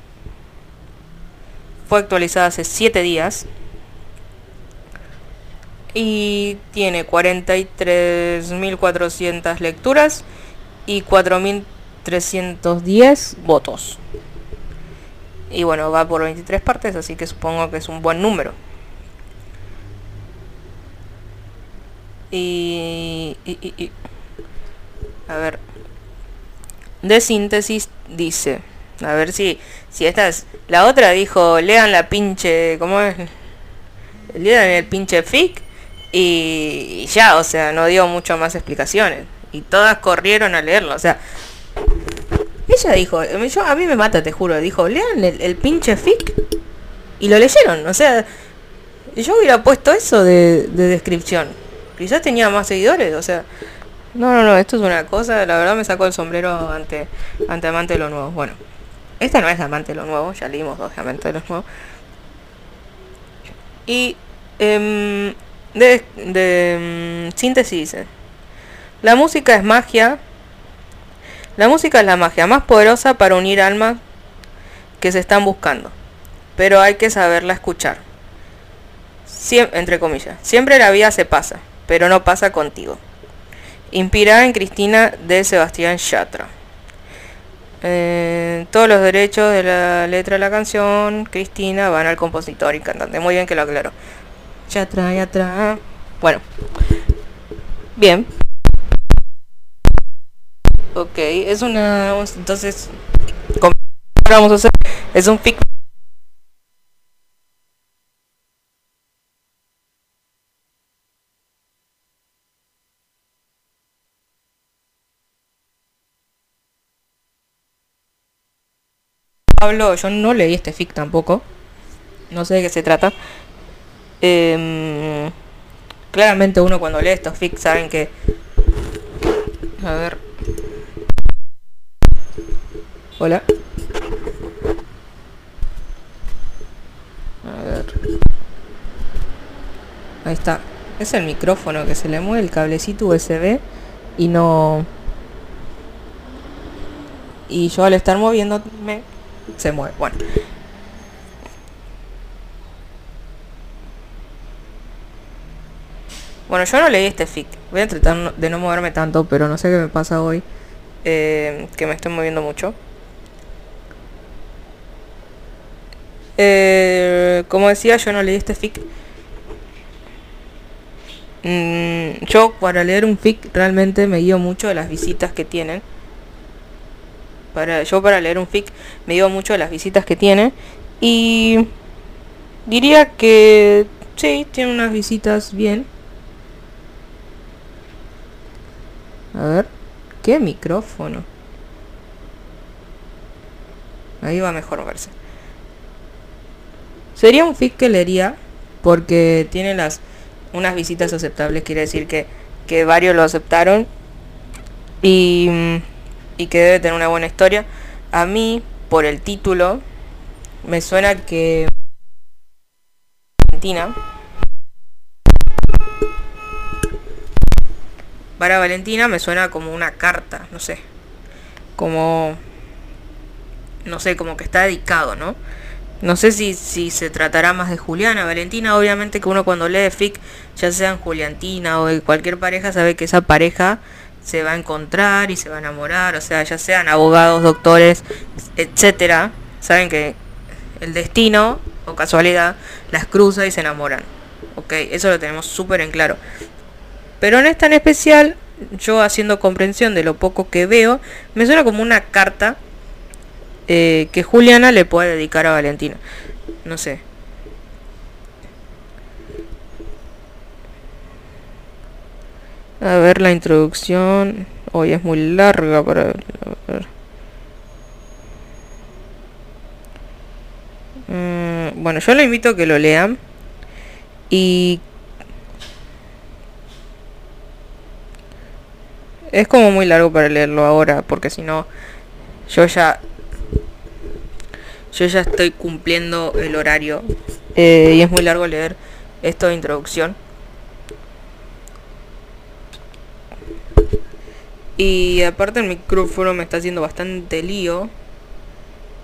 Fue actualizada hace 7 días. Y tiene 43.400 lecturas y 4.310 votos. Y bueno, va por 23 partes, así que supongo que es un buen número. Y, y, y- a ver. De síntesis dice. A ver si. Si esta es. La otra dijo. Lean la pinche. ¿Cómo es? Lean el pinche fic. Y, y ya, o sea, no dio mucho más explicaciones. Y todas corrieron a leerlo. O sea. Ella dijo. Yo, a mí me mata, te juro. Dijo, lean el, pinche fic. Y lo leyeron. O sea. Yo hubiera puesto eso de, de descripción. Quizás tenía más seguidores, o sea. No, no, no, esto es una cosa, la verdad me sacó el sombrero ante, ante Amante de lo Nuevo. Bueno, esta no es Amante de lo Nuevo, ya leímos dos de Amante de lo Nuevo. Y em, de, em, síntesis La música es magia. La música es la magia más poderosa para unir almas que se están buscando. Pero hay que saberla escuchar. entre comillas. Siempre la vida se pasa, pero no pasa contigo. Inspirada en Cristina de Sebastián Yatra. Eh, todos los derechos de la letra de la canción, Cristina, van al compositor y cantante. Muy bien que lo aclaro. Yatra, Yatra. Bueno. Bien. Ok, es una... Entonces... Vamos a hacer... Es un fic Pablo, yo no leí este fic tampoco. No sé de qué se trata. Em, claramente uno cuando lee estos fics saben que... A ver. Hola. A ver. Ahí está. Es el micrófono que se le mueve el cablecito USB y no... Y yo al estar moviéndome se mueve. Bueno. Bueno, yo no leí este fic. Voy a tratar de no moverme tanto, pero no sé qué me pasa hoy. Eh, que me estoy moviendo mucho. Eh, como decía, yo no leí este fic. Mm, yo para leer un fic realmente me guío mucho de las visitas que tienen para yo para leer un fic me dio mucho de las visitas que tiene y diría que sí, tiene unas visitas bien. A ver, ¿qué micrófono? Ahí va mejor verse. Sería un fic que leería porque tiene las unas visitas aceptables, quiere decir que, que varios lo aceptaron y y que debe tener una buena historia. A mí, por el título, me suena que Valentina para Valentina me suena como una carta, no sé. Como no sé, como que está dedicado, ¿no? No sé si, si se tratará más de Juliana, Valentina, obviamente que uno cuando lee fic, ya sea en Juliantina o de cualquier pareja, sabe que esa pareja se va a encontrar y se va a enamorar, o sea, ya sean abogados, doctores, etcétera, saben que el destino o casualidad las cruza y se enamoran. Ok, eso lo tenemos súper en claro. Pero en esta en especial, yo haciendo comprensión de lo poco que veo, me suena como una carta eh, que Juliana le puede dedicar a Valentina. No sé, A ver la introducción. Hoy es muy larga para ver. Mm, bueno, yo le invito a que lo lean. Y es como muy largo para leerlo ahora, porque si no, yo ya yo ya estoy cumpliendo el horario eh, y es muy largo leer esto de introducción. Y aparte el micrófono me está haciendo bastante lío.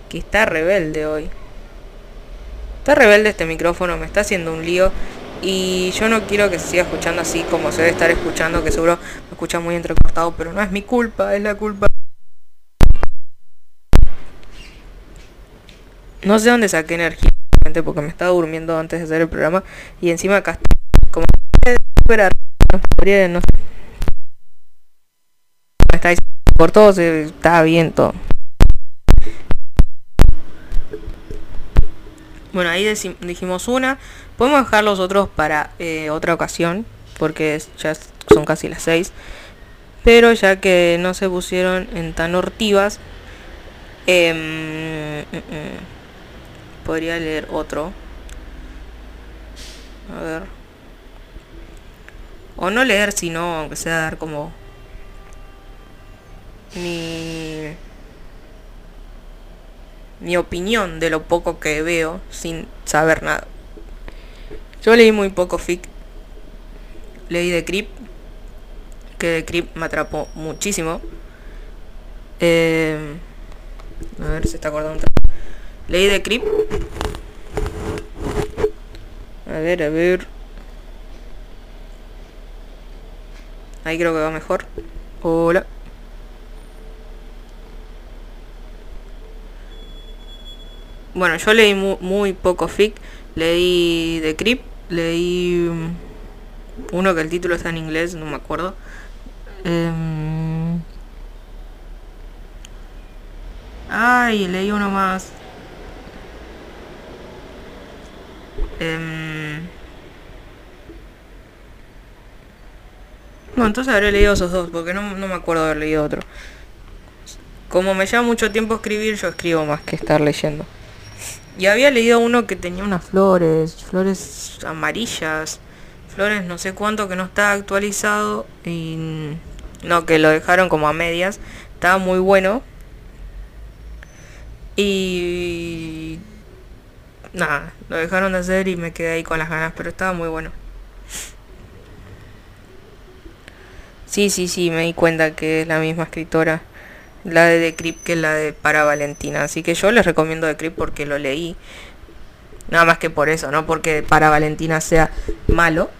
Que está rebelde hoy. Está rebelde este micrófono, me está haciendo un lío. Y yo no quiero que se siga escuchando así como se debe estar escuchando, que seguro me escucha muy entrecortado, pero no es mi culpa, es la culpa. No sé dónde saqué energía, porque me estaba durmiendo antes de hacer el programa. Y encima acá como... No está por todo, se, está bien todo. Bueno, ahí dijimos una. Podemos dejar los otros para eh, otra ocasión, porque ya son casi las 6. Pero ya que no se pusieron en tan hortivas, em, mm, mm, podría leer otro. A ver. O no leer, sino aunque sea dar como mi, mi opinión de lo poco que veo sin saber nada. Yo leí muy poco fic. Leí de Crip. que de Creep me atrapó muchísimo. Eh, a ver, se está acordando. Leí de Creep. A ver, a ver. Ahí creo que va mejor. Hola. Bueno, yo leí muy, poco fic. Leí de Creep. Leí mm, uno que el título está en inglés, no me acuerdo. Em, ay, leí uno más. Em, no, entonces habré leído esos dos, porque no, no me acuerdo haber leído otro. Como me lleva mucho tiempo escribir, yo escribo más que estar leyendo. Y había leído uno que tenía unas flores, flores amarillas, flores no sé cuánto que no está actualizado y no, que lo dejaron como a medias. Estaba muy bueno. Y nada, lo dejaron de hacer y me quedé ahí con las ganas, pero estaba muy bueno. Sí, sí, sí, me di cuenta que es la misma escritora la de Decrypt que la de Para Valentina. Así que yo les recomiendo Decrypt porque lo leí. Nada más que por eso, no porque Para Valentina sea malo.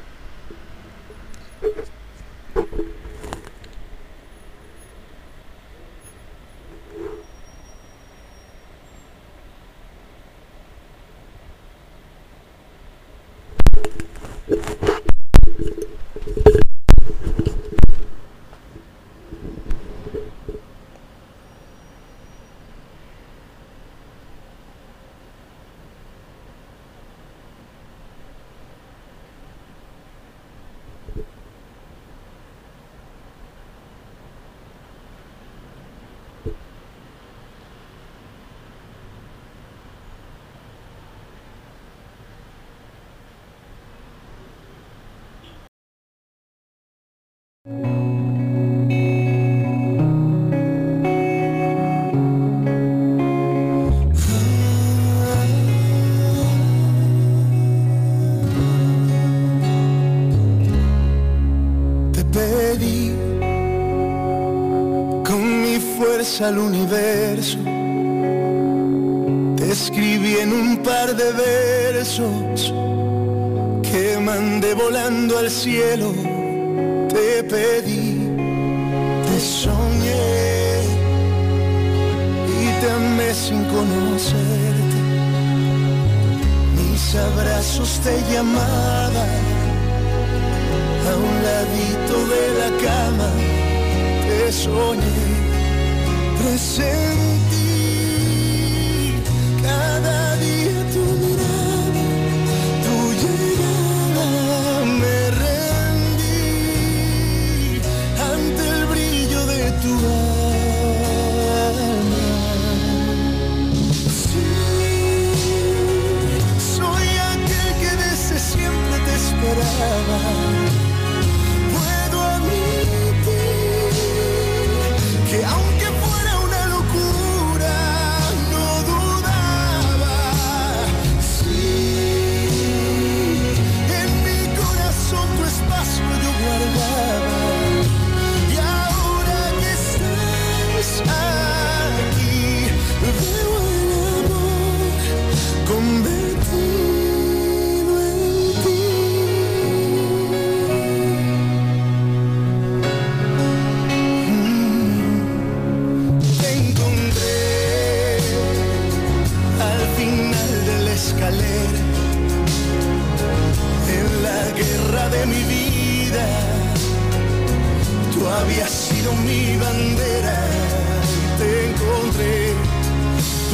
Al universo. Te escribí en un par de versos que mandé volando al cielo. Te pedí, te soñé y te amé sin conocerte. Mis abrazos te llamaban a un ladito de la cama. Te soñé presentí cada día tu mirada, tu llegada, me rendí ante el brillo de tu alma. Sí, soy aquel que desde siempre te esperaba.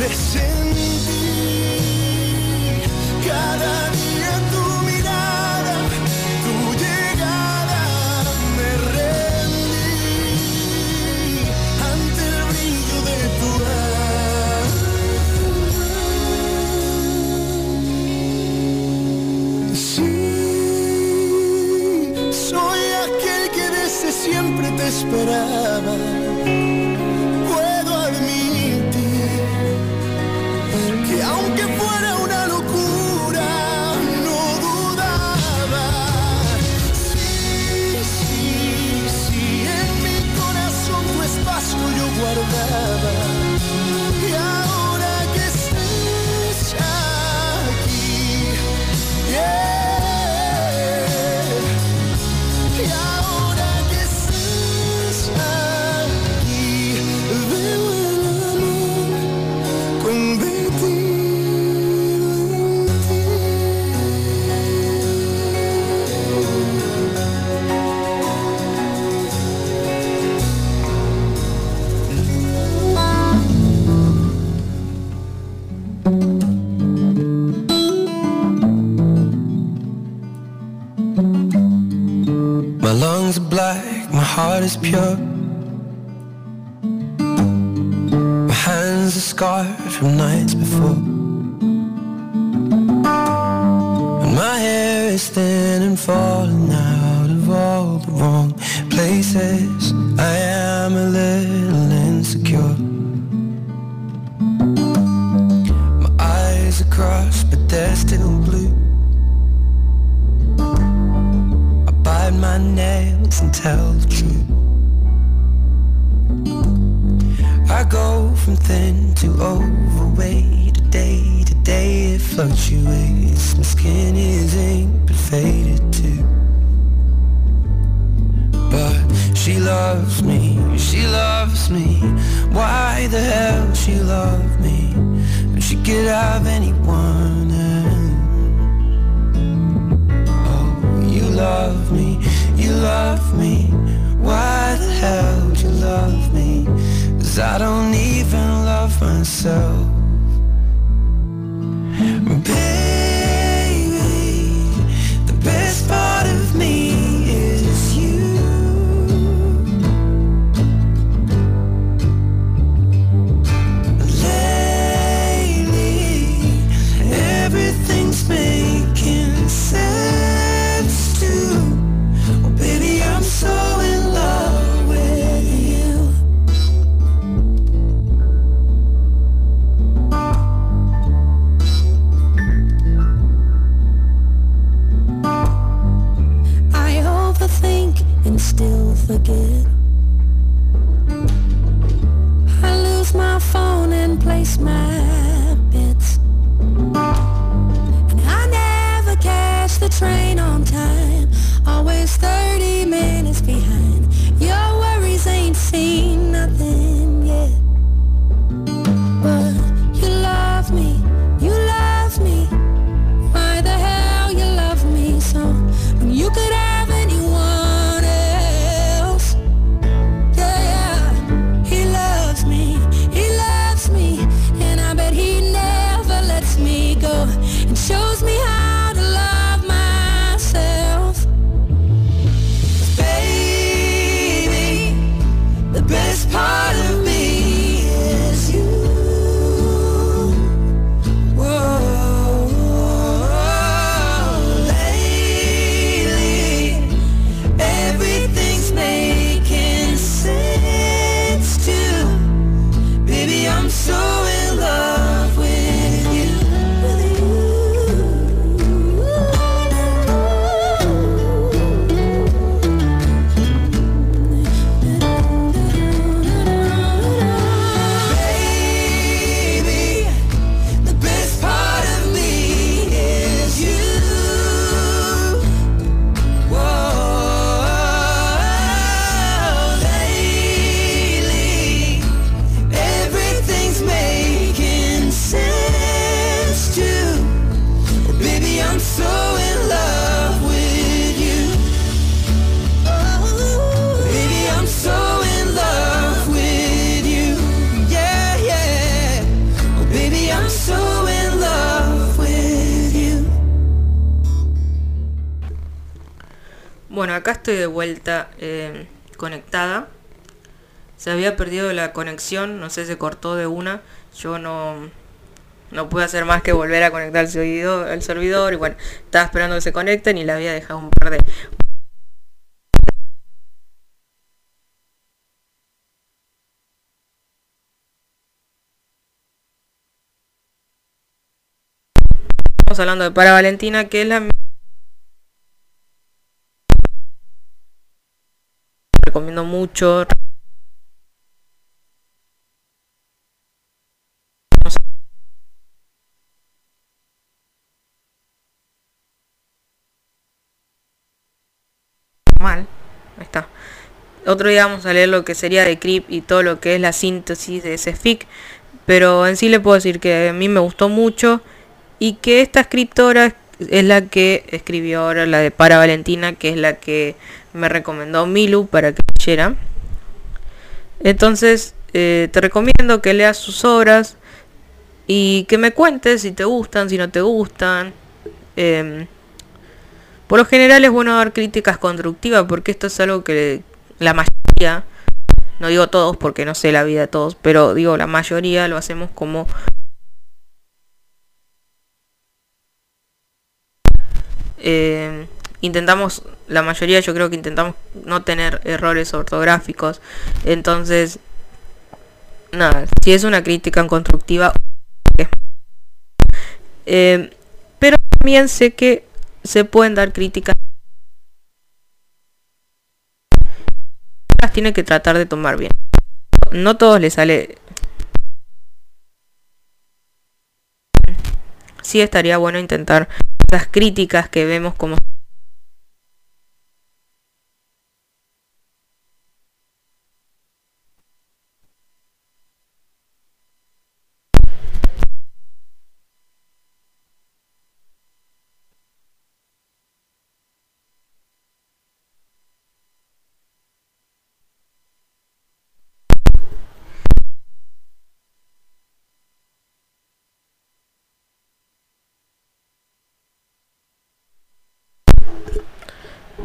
ves en ti. Cada día tu mirada, tu llegada me rendí ante el brillo de tu alma. Sí, soy aquel que desde siempre te esperaba. Pure Always 30 minutes behind. Your worries ain't seen nothing acá estoy de vuelta eh, conectada. Se había perdido la conexión, no sé, se cortó de una. Yo no, no pude hacer más que volver a conectar el servidor, el y bueno, estaba esperando que se conecten y le había dejado un par de... Estamos hablando de Para Valentina, que es la recomiendo mucho. Mal, está. Otro día vamos a leer lo que sería de Creep y todo lo que es la síntesis de ese fic. Pero en sí le puedo decir que a mí me gustó mucho y que esta escritora es la que escribió ahora la de Para Valentina, que es la que me recomendó Milu para que leyera. Entonces, eh, te recomiendo que leas sus obras y que me cuentes si te gustan, si no te gustan. Em, por lo general es bueno dar críticas constructivas porque esto es algo que la mayoría, no digo todos porque no sé la vida de todos, pero digo la mayoría lo hacemos como eh, intentamos, la mayoría yo creo que intentamos no tener errores ortográficos. Entonces, nada, si es una crítica constructiva, eh, pero también sé que se pueden dar críticas. Las tiene que tratar de tomar bien. No todos les sale. Sí estaría bueno intentar esas críticas que vemos como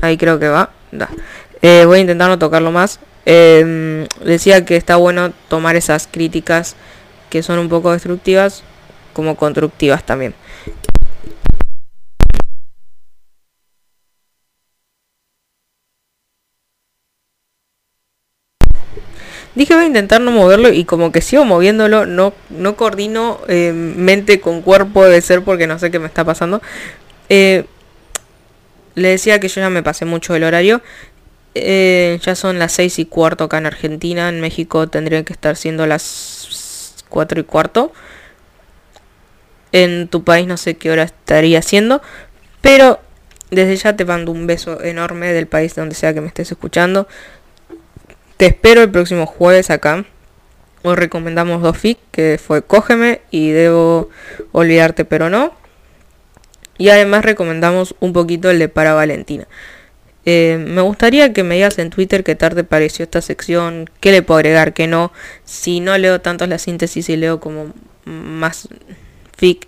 Ahí creo que va. Eh, voy a intentar no tocarlo más. Em, decía que está bueno tomar esas críticas que son un poco destructivas como constructivas también. Dije voy a intentar no moverlo y como que sigo moviéndolo, no, no coordino eh, mente con cuerpo, debe ser porque no sé qué me está pasando. Eh, le decía que yo ya me pasé mucho el horario. Eh, ya son las seis y cuarto acá en Argentina. En México tendrían que estar siendo las cuatro y cuarto. En tu país no sé qué hora estaría siendo. Pero desde ya te mando un beso enorme del país donde sea que me estés escuchando. Te espero el próximo jueves acá. Os recomendamos dos fic, que fue Cógeme y Debo Olvidarte pero no. Y además recomendamos un poquito el de Para Valentina. Eh, me gustaría que me digas en Twitter qué tal te pareció esta sección, qué le puedo agregar, qué no. Si no leo tanto la síntesis y leo como más fic,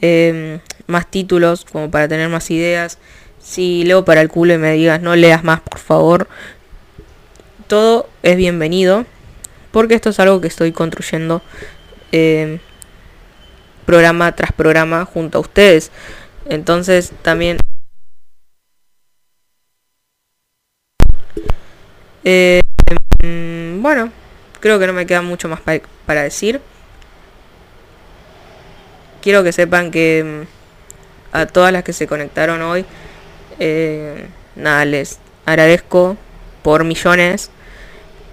em, más títulos, como para tener más ideas. Si leo para el culo y me digas no leas más, por favor. Todo es bienvenido, porque esto es algo que estoy construyendo em, programa tras programa junto a ustedes. Entonces también... Eh, mm, bueno, creo que no me queda mucho más para decir. Quiero que sepan que mm, a todas las que se conectaron hoy, eh, nada, les agradezco por millones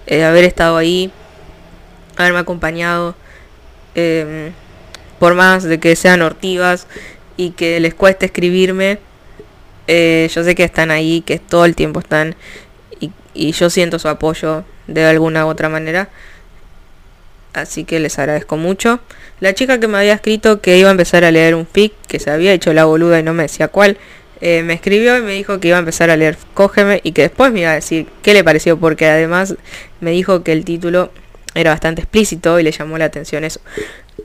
eh, haber estado ahí, haberme acompañado, por más de que sean hortivas y que les cueste escribirme, eh, yo sé que están ahí, que todo el tiempo están y, yo siento su apoyo de alguna u otra manera. Así que les agradezco mucho. La chica que me había escrito que iba a empezar a leer un fic, que se había hecho la boluda y no me decía cuál, eh, me escribió y me dijo que iba a empezar a leer Cógeme y que después me iba a decir qué le pareció, porque además me dijo que el título era bastante explícito y le llamó la atención eso.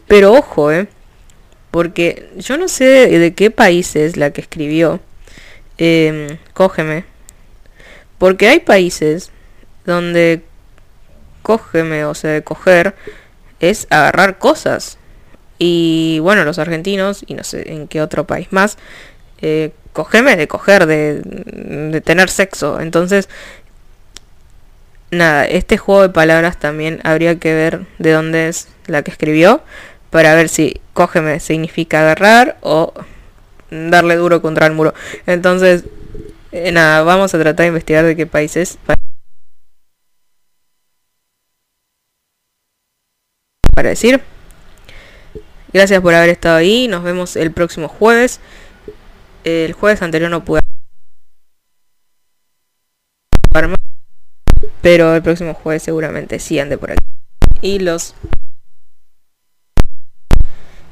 Pero ojo, eh, porque yo no sé de qué país es la que escribió. Em, cógeme. Porque hay países donde cógeme, o sea, coger, es agarrar cosas. Y bueno, los argentinos, y no sé en qué otro país más, eh, cógeme de coger, de, de tener sexo. Entonces, nada, este juego de palabras también habría que ver de dónde es la que escribió para ver si cógeme significa agarrar o darle duro contra el muro. Entonces, eh, nada, vamos a tratar de investigar de qué país es. Para decir. Gracias por haber estado ahí. Nos vemos el próximo jueves. El jueves anterior no pude. Pero el próximo jueves seguramente sí ande por aquí. Y los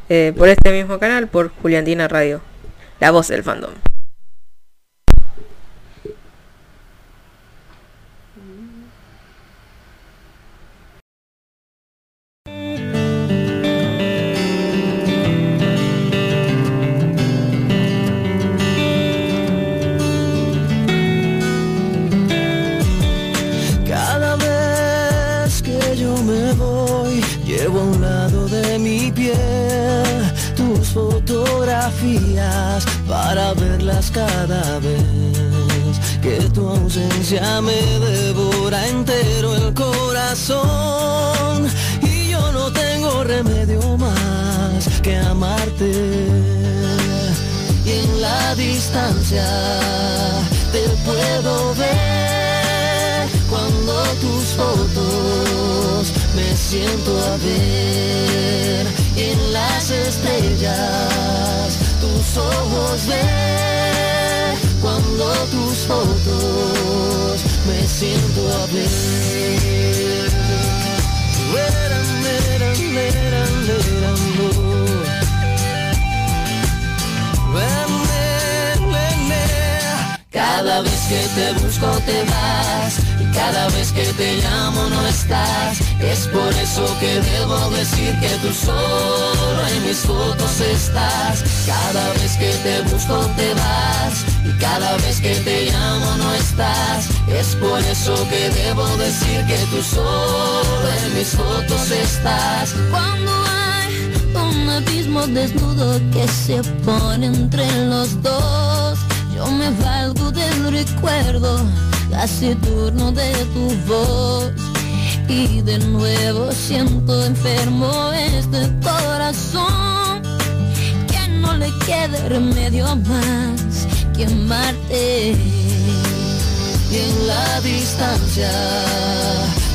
eh, por este mismo canal, por Juliantina Radio, la voz del fandom. Solo en mis fotos estás. Cada vez que te busco te vas y cada vez que te llamo no estás. Es por eso que debo decir que tú solo en mis fotos estás. Cuando hay un abismo desnudo que se pone entre los dos, yo me valgo del recuerdo taciturno de tu voz. Y de nuevo siento enfermo este corazón. Que no le quede remedio más que amarte. y en la distancia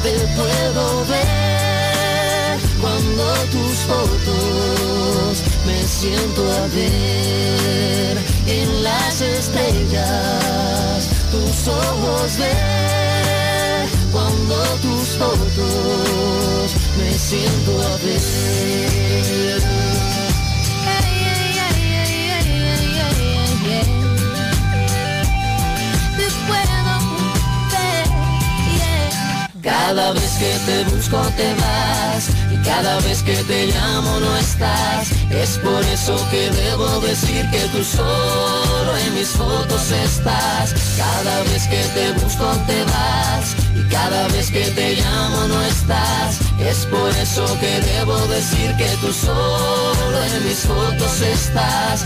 te puedo ver cuando tus fotos me siento a ver. En las estrellas tus ojos ver viendo tus fotos, me siento a ver. Cada vez que te busco te vas cada vez que te llamo no estás. Es por eso que debo decir que tú solo en mis fotos estás. Cada vez que te busco te vas y cada vez que te llamo no estás. Es por eso que debo decir que tú solo en mis fotos estás.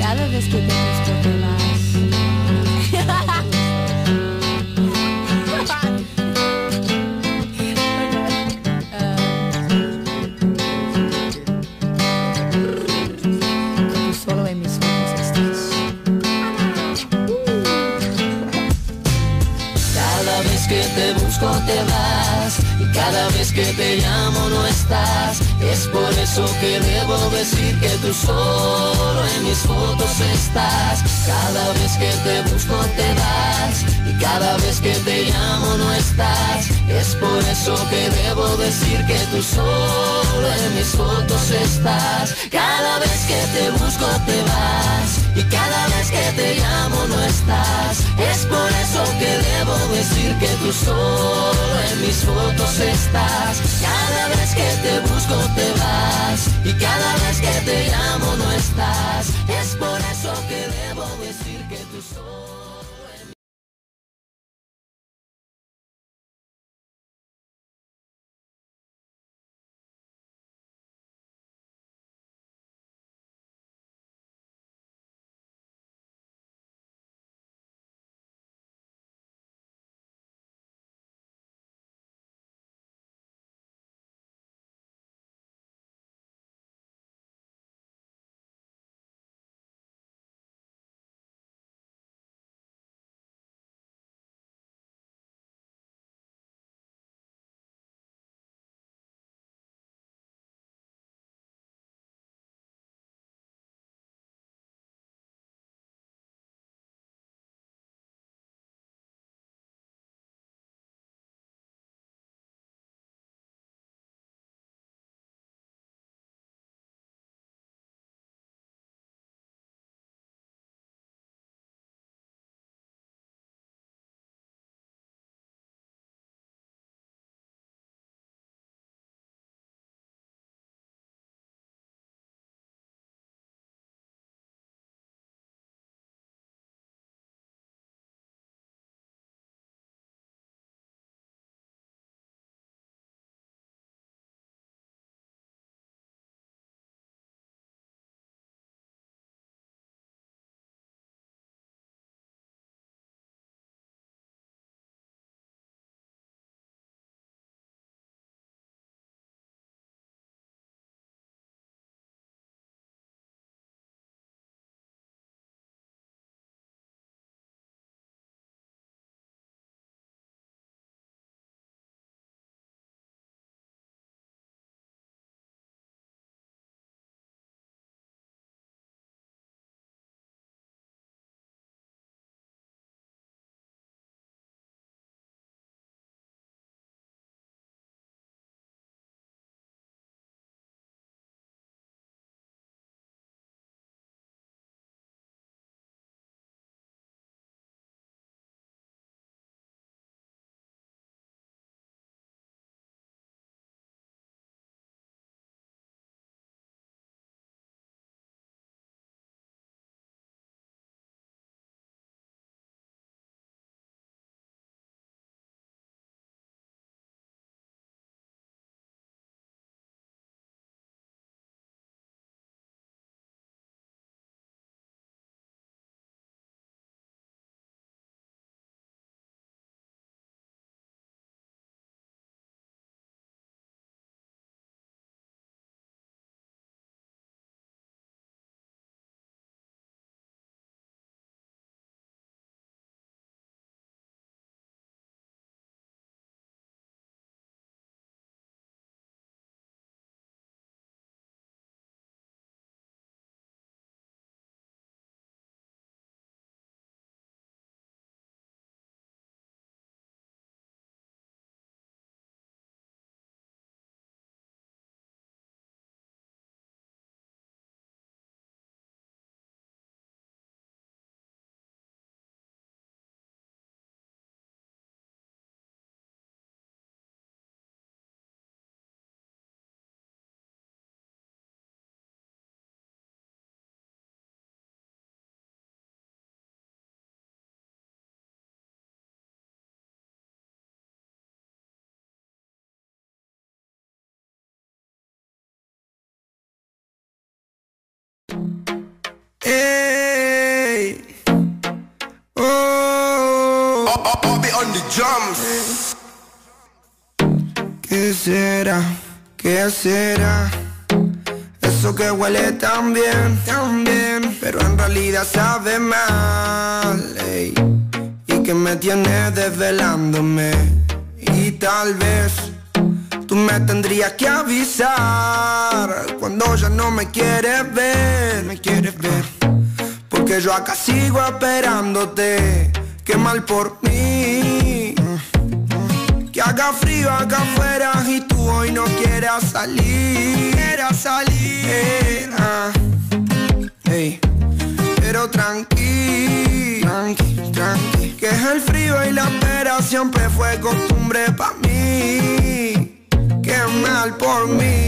Cada vez que te busco cada vez que te llamo no estás. Es por eso que debo decir que tú solo en mis fotos estás. Cada vez que te busco te vas y cada vez que te llamo no estás. Es por eso que debo decir que tú solo en mis fotos estás. Cada vez que te busco te vas y cada vez que te llamo no estás. Es por eso que debo decir que tú solo en mis fotos estás. Cada vez que te busco te vas y cada vez que te llamo no estás. Es por eso que debo decir que tú solo ¿Qué será? ¿Qué será? Eso que huele tan bien, tan bien Pero en realidad sabe mal Y que me tiene desvelándome. Y tal vez Tú me tendrías que avisar Cuando ya no me quieres ver Me quieres ver. Porque yo acá sigo esperándote Qué mal por mí. Que haga frío acá afuera Y tú hoy no quieras salir. Quieras salir ah. Pero tranqui, tranqui, Que es el frío y la espera Siempre fue costumbre pa' mí. Qué mal por mí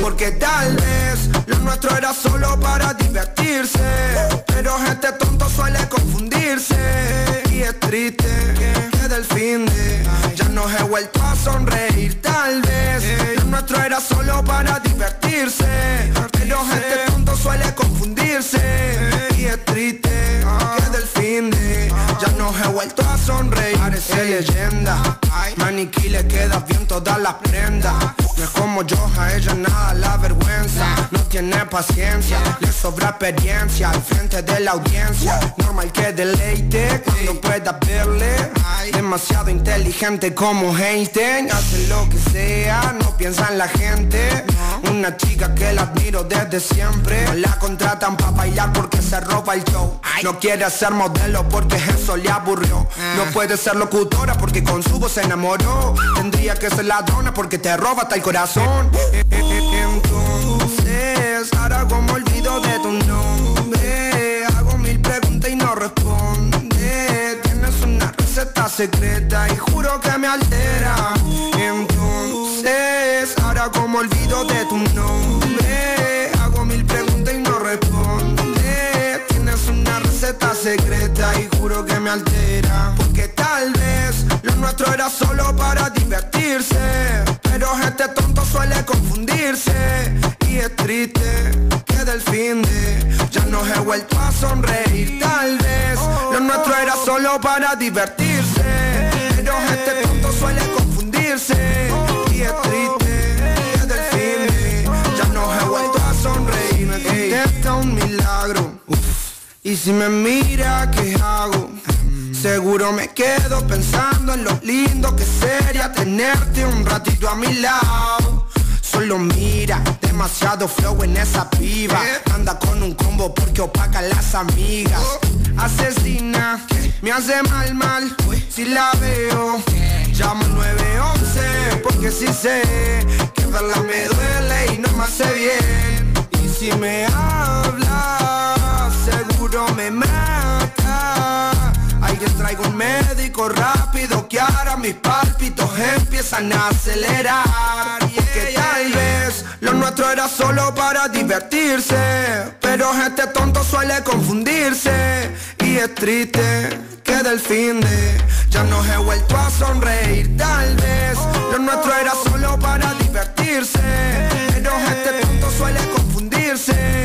porque tal vez lo nuestro era solo para divertirse. Pero este tonto suele confundirse. Y es triste que del fin de Ya no he vuelto a sonreír. Tal vez lo nuestro era solo para divertirse. Pero este tonto suele confundirse. Y es triste que del fin de Ya no he vuelto a sonreír. Parece leyenda. Maniquí le queda bien todas las prendas No es como yo, a ella nada la vergüenza. No tiene paciencia, le sobra experiencia Al frente de la audiencia. Normal que deleite cuando pueda verle. Demasiado inteligente como Einstein. Hace lo que sea, no piensa en la gente. Una chica que la admiro desde siempre. La contratan para bailar porque se roba el show. No quiere ser modelo porque eso le aburrió. No puede ser locutora porque con su voz se enamoró. Tendría que ser ladrona porque te roba hasta el corazón. Entonces, ahora como olvido de tu nombre Hago mil preguntas y no responde. Tienes una receta secreta y juro que me altera. Entonces, ahora como olvido de tu nombre Hago mil preguntas y no responde. Tienes una receta secreta y juro que me altera. Porque tal vez lo nuestro era solo para divertirse Pero este tonto suele confundirse. Y es triste que del fin de Ya no he vuelto a sonreír Tal vez. Lo nuestro era solo para divertirse. Pero este tonto suele confundirse. Y es triste que del fin de Ya no he vuelto a sonreír. Me contesta un milagro. Y si me mira, ¿qué hago? Seguro me quedo pensando en lo lindo que sería tenerte un ratito a mi lado. Solo mira, demasiado flow en esa piba. Anda con un combo porque opaca las amigas. Asesina, me hace mal, mal. Si la veo, llamo 911 porque si sé que verla me duele y no me hace bien. Y si me habla, seguro me mata. Hay que traigo un médico rápido que ahora mis pálpitos empiezan a acelerar. Y es que tal vez lo nuestro era solo para divertirse Pero este tonto suele confundirse. Y es triste que del fin de Ya no he vuelto a sonreír. Tal vez lo nuestro era solo para divertirse Pero este tonto suele confundirse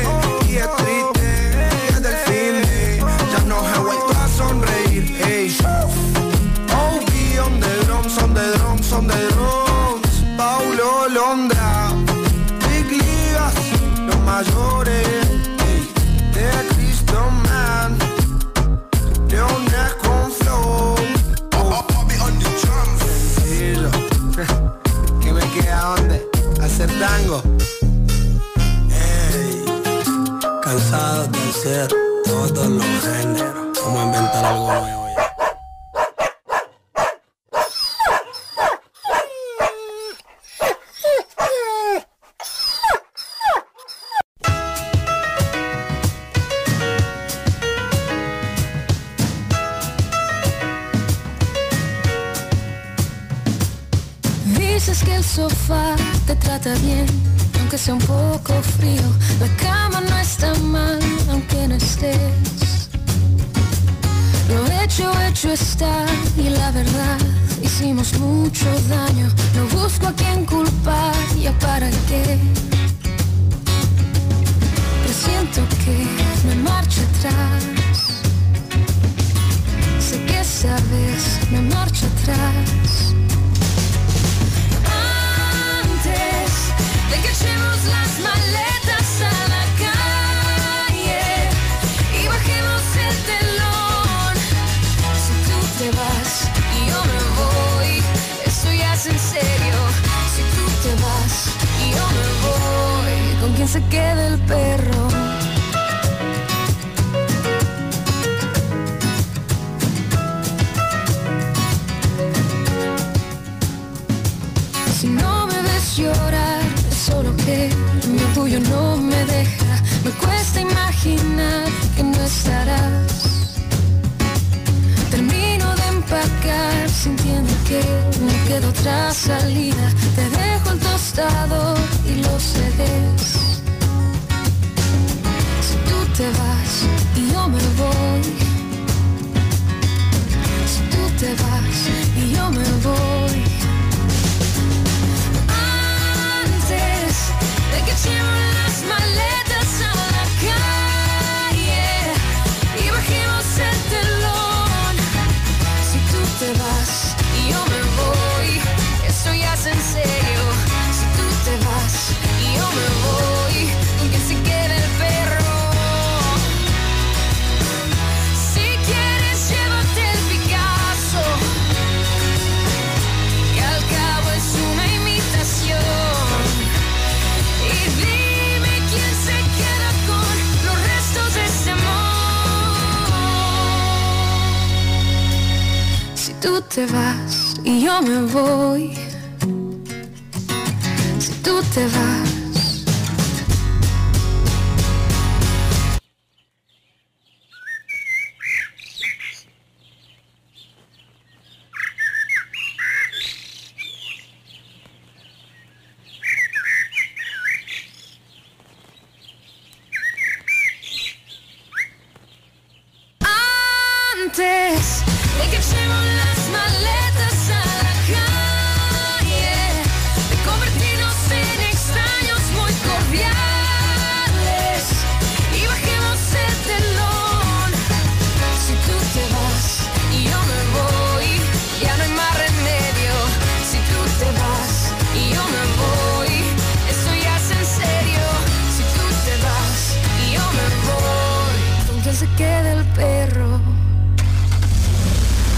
Hacer tango. Ey, cansado de hacer todos los géneros. Vamos a inventar algo nuevo ya te trata bien, aunque sea un poco frío. La cama no está mal, aunque no estés. Lo hecho, hecho está, y la verdad, hicimos mucho daño. No busco a quien culpar, ya para qué. Pero siento que me marcho atrás. Sé que sabes, me marcho atrás. Que las maletas a la calle y bajemos el telón. Si tú te vas y yo me voy, eso ya es en serio. Si tú te vas y yo me voy, ¿con quién se queda el perro? Orgullo no me deja. Me cuesta imaginar que no estarás. Termino de empacar sintiendo que no queda otra salida. Te dejo el tostado y los CDs. Si tú te vas y yo me voy. Si tú te vas y yo me voy. De que echemos las maletas a y yo me voy. Si tú te vas.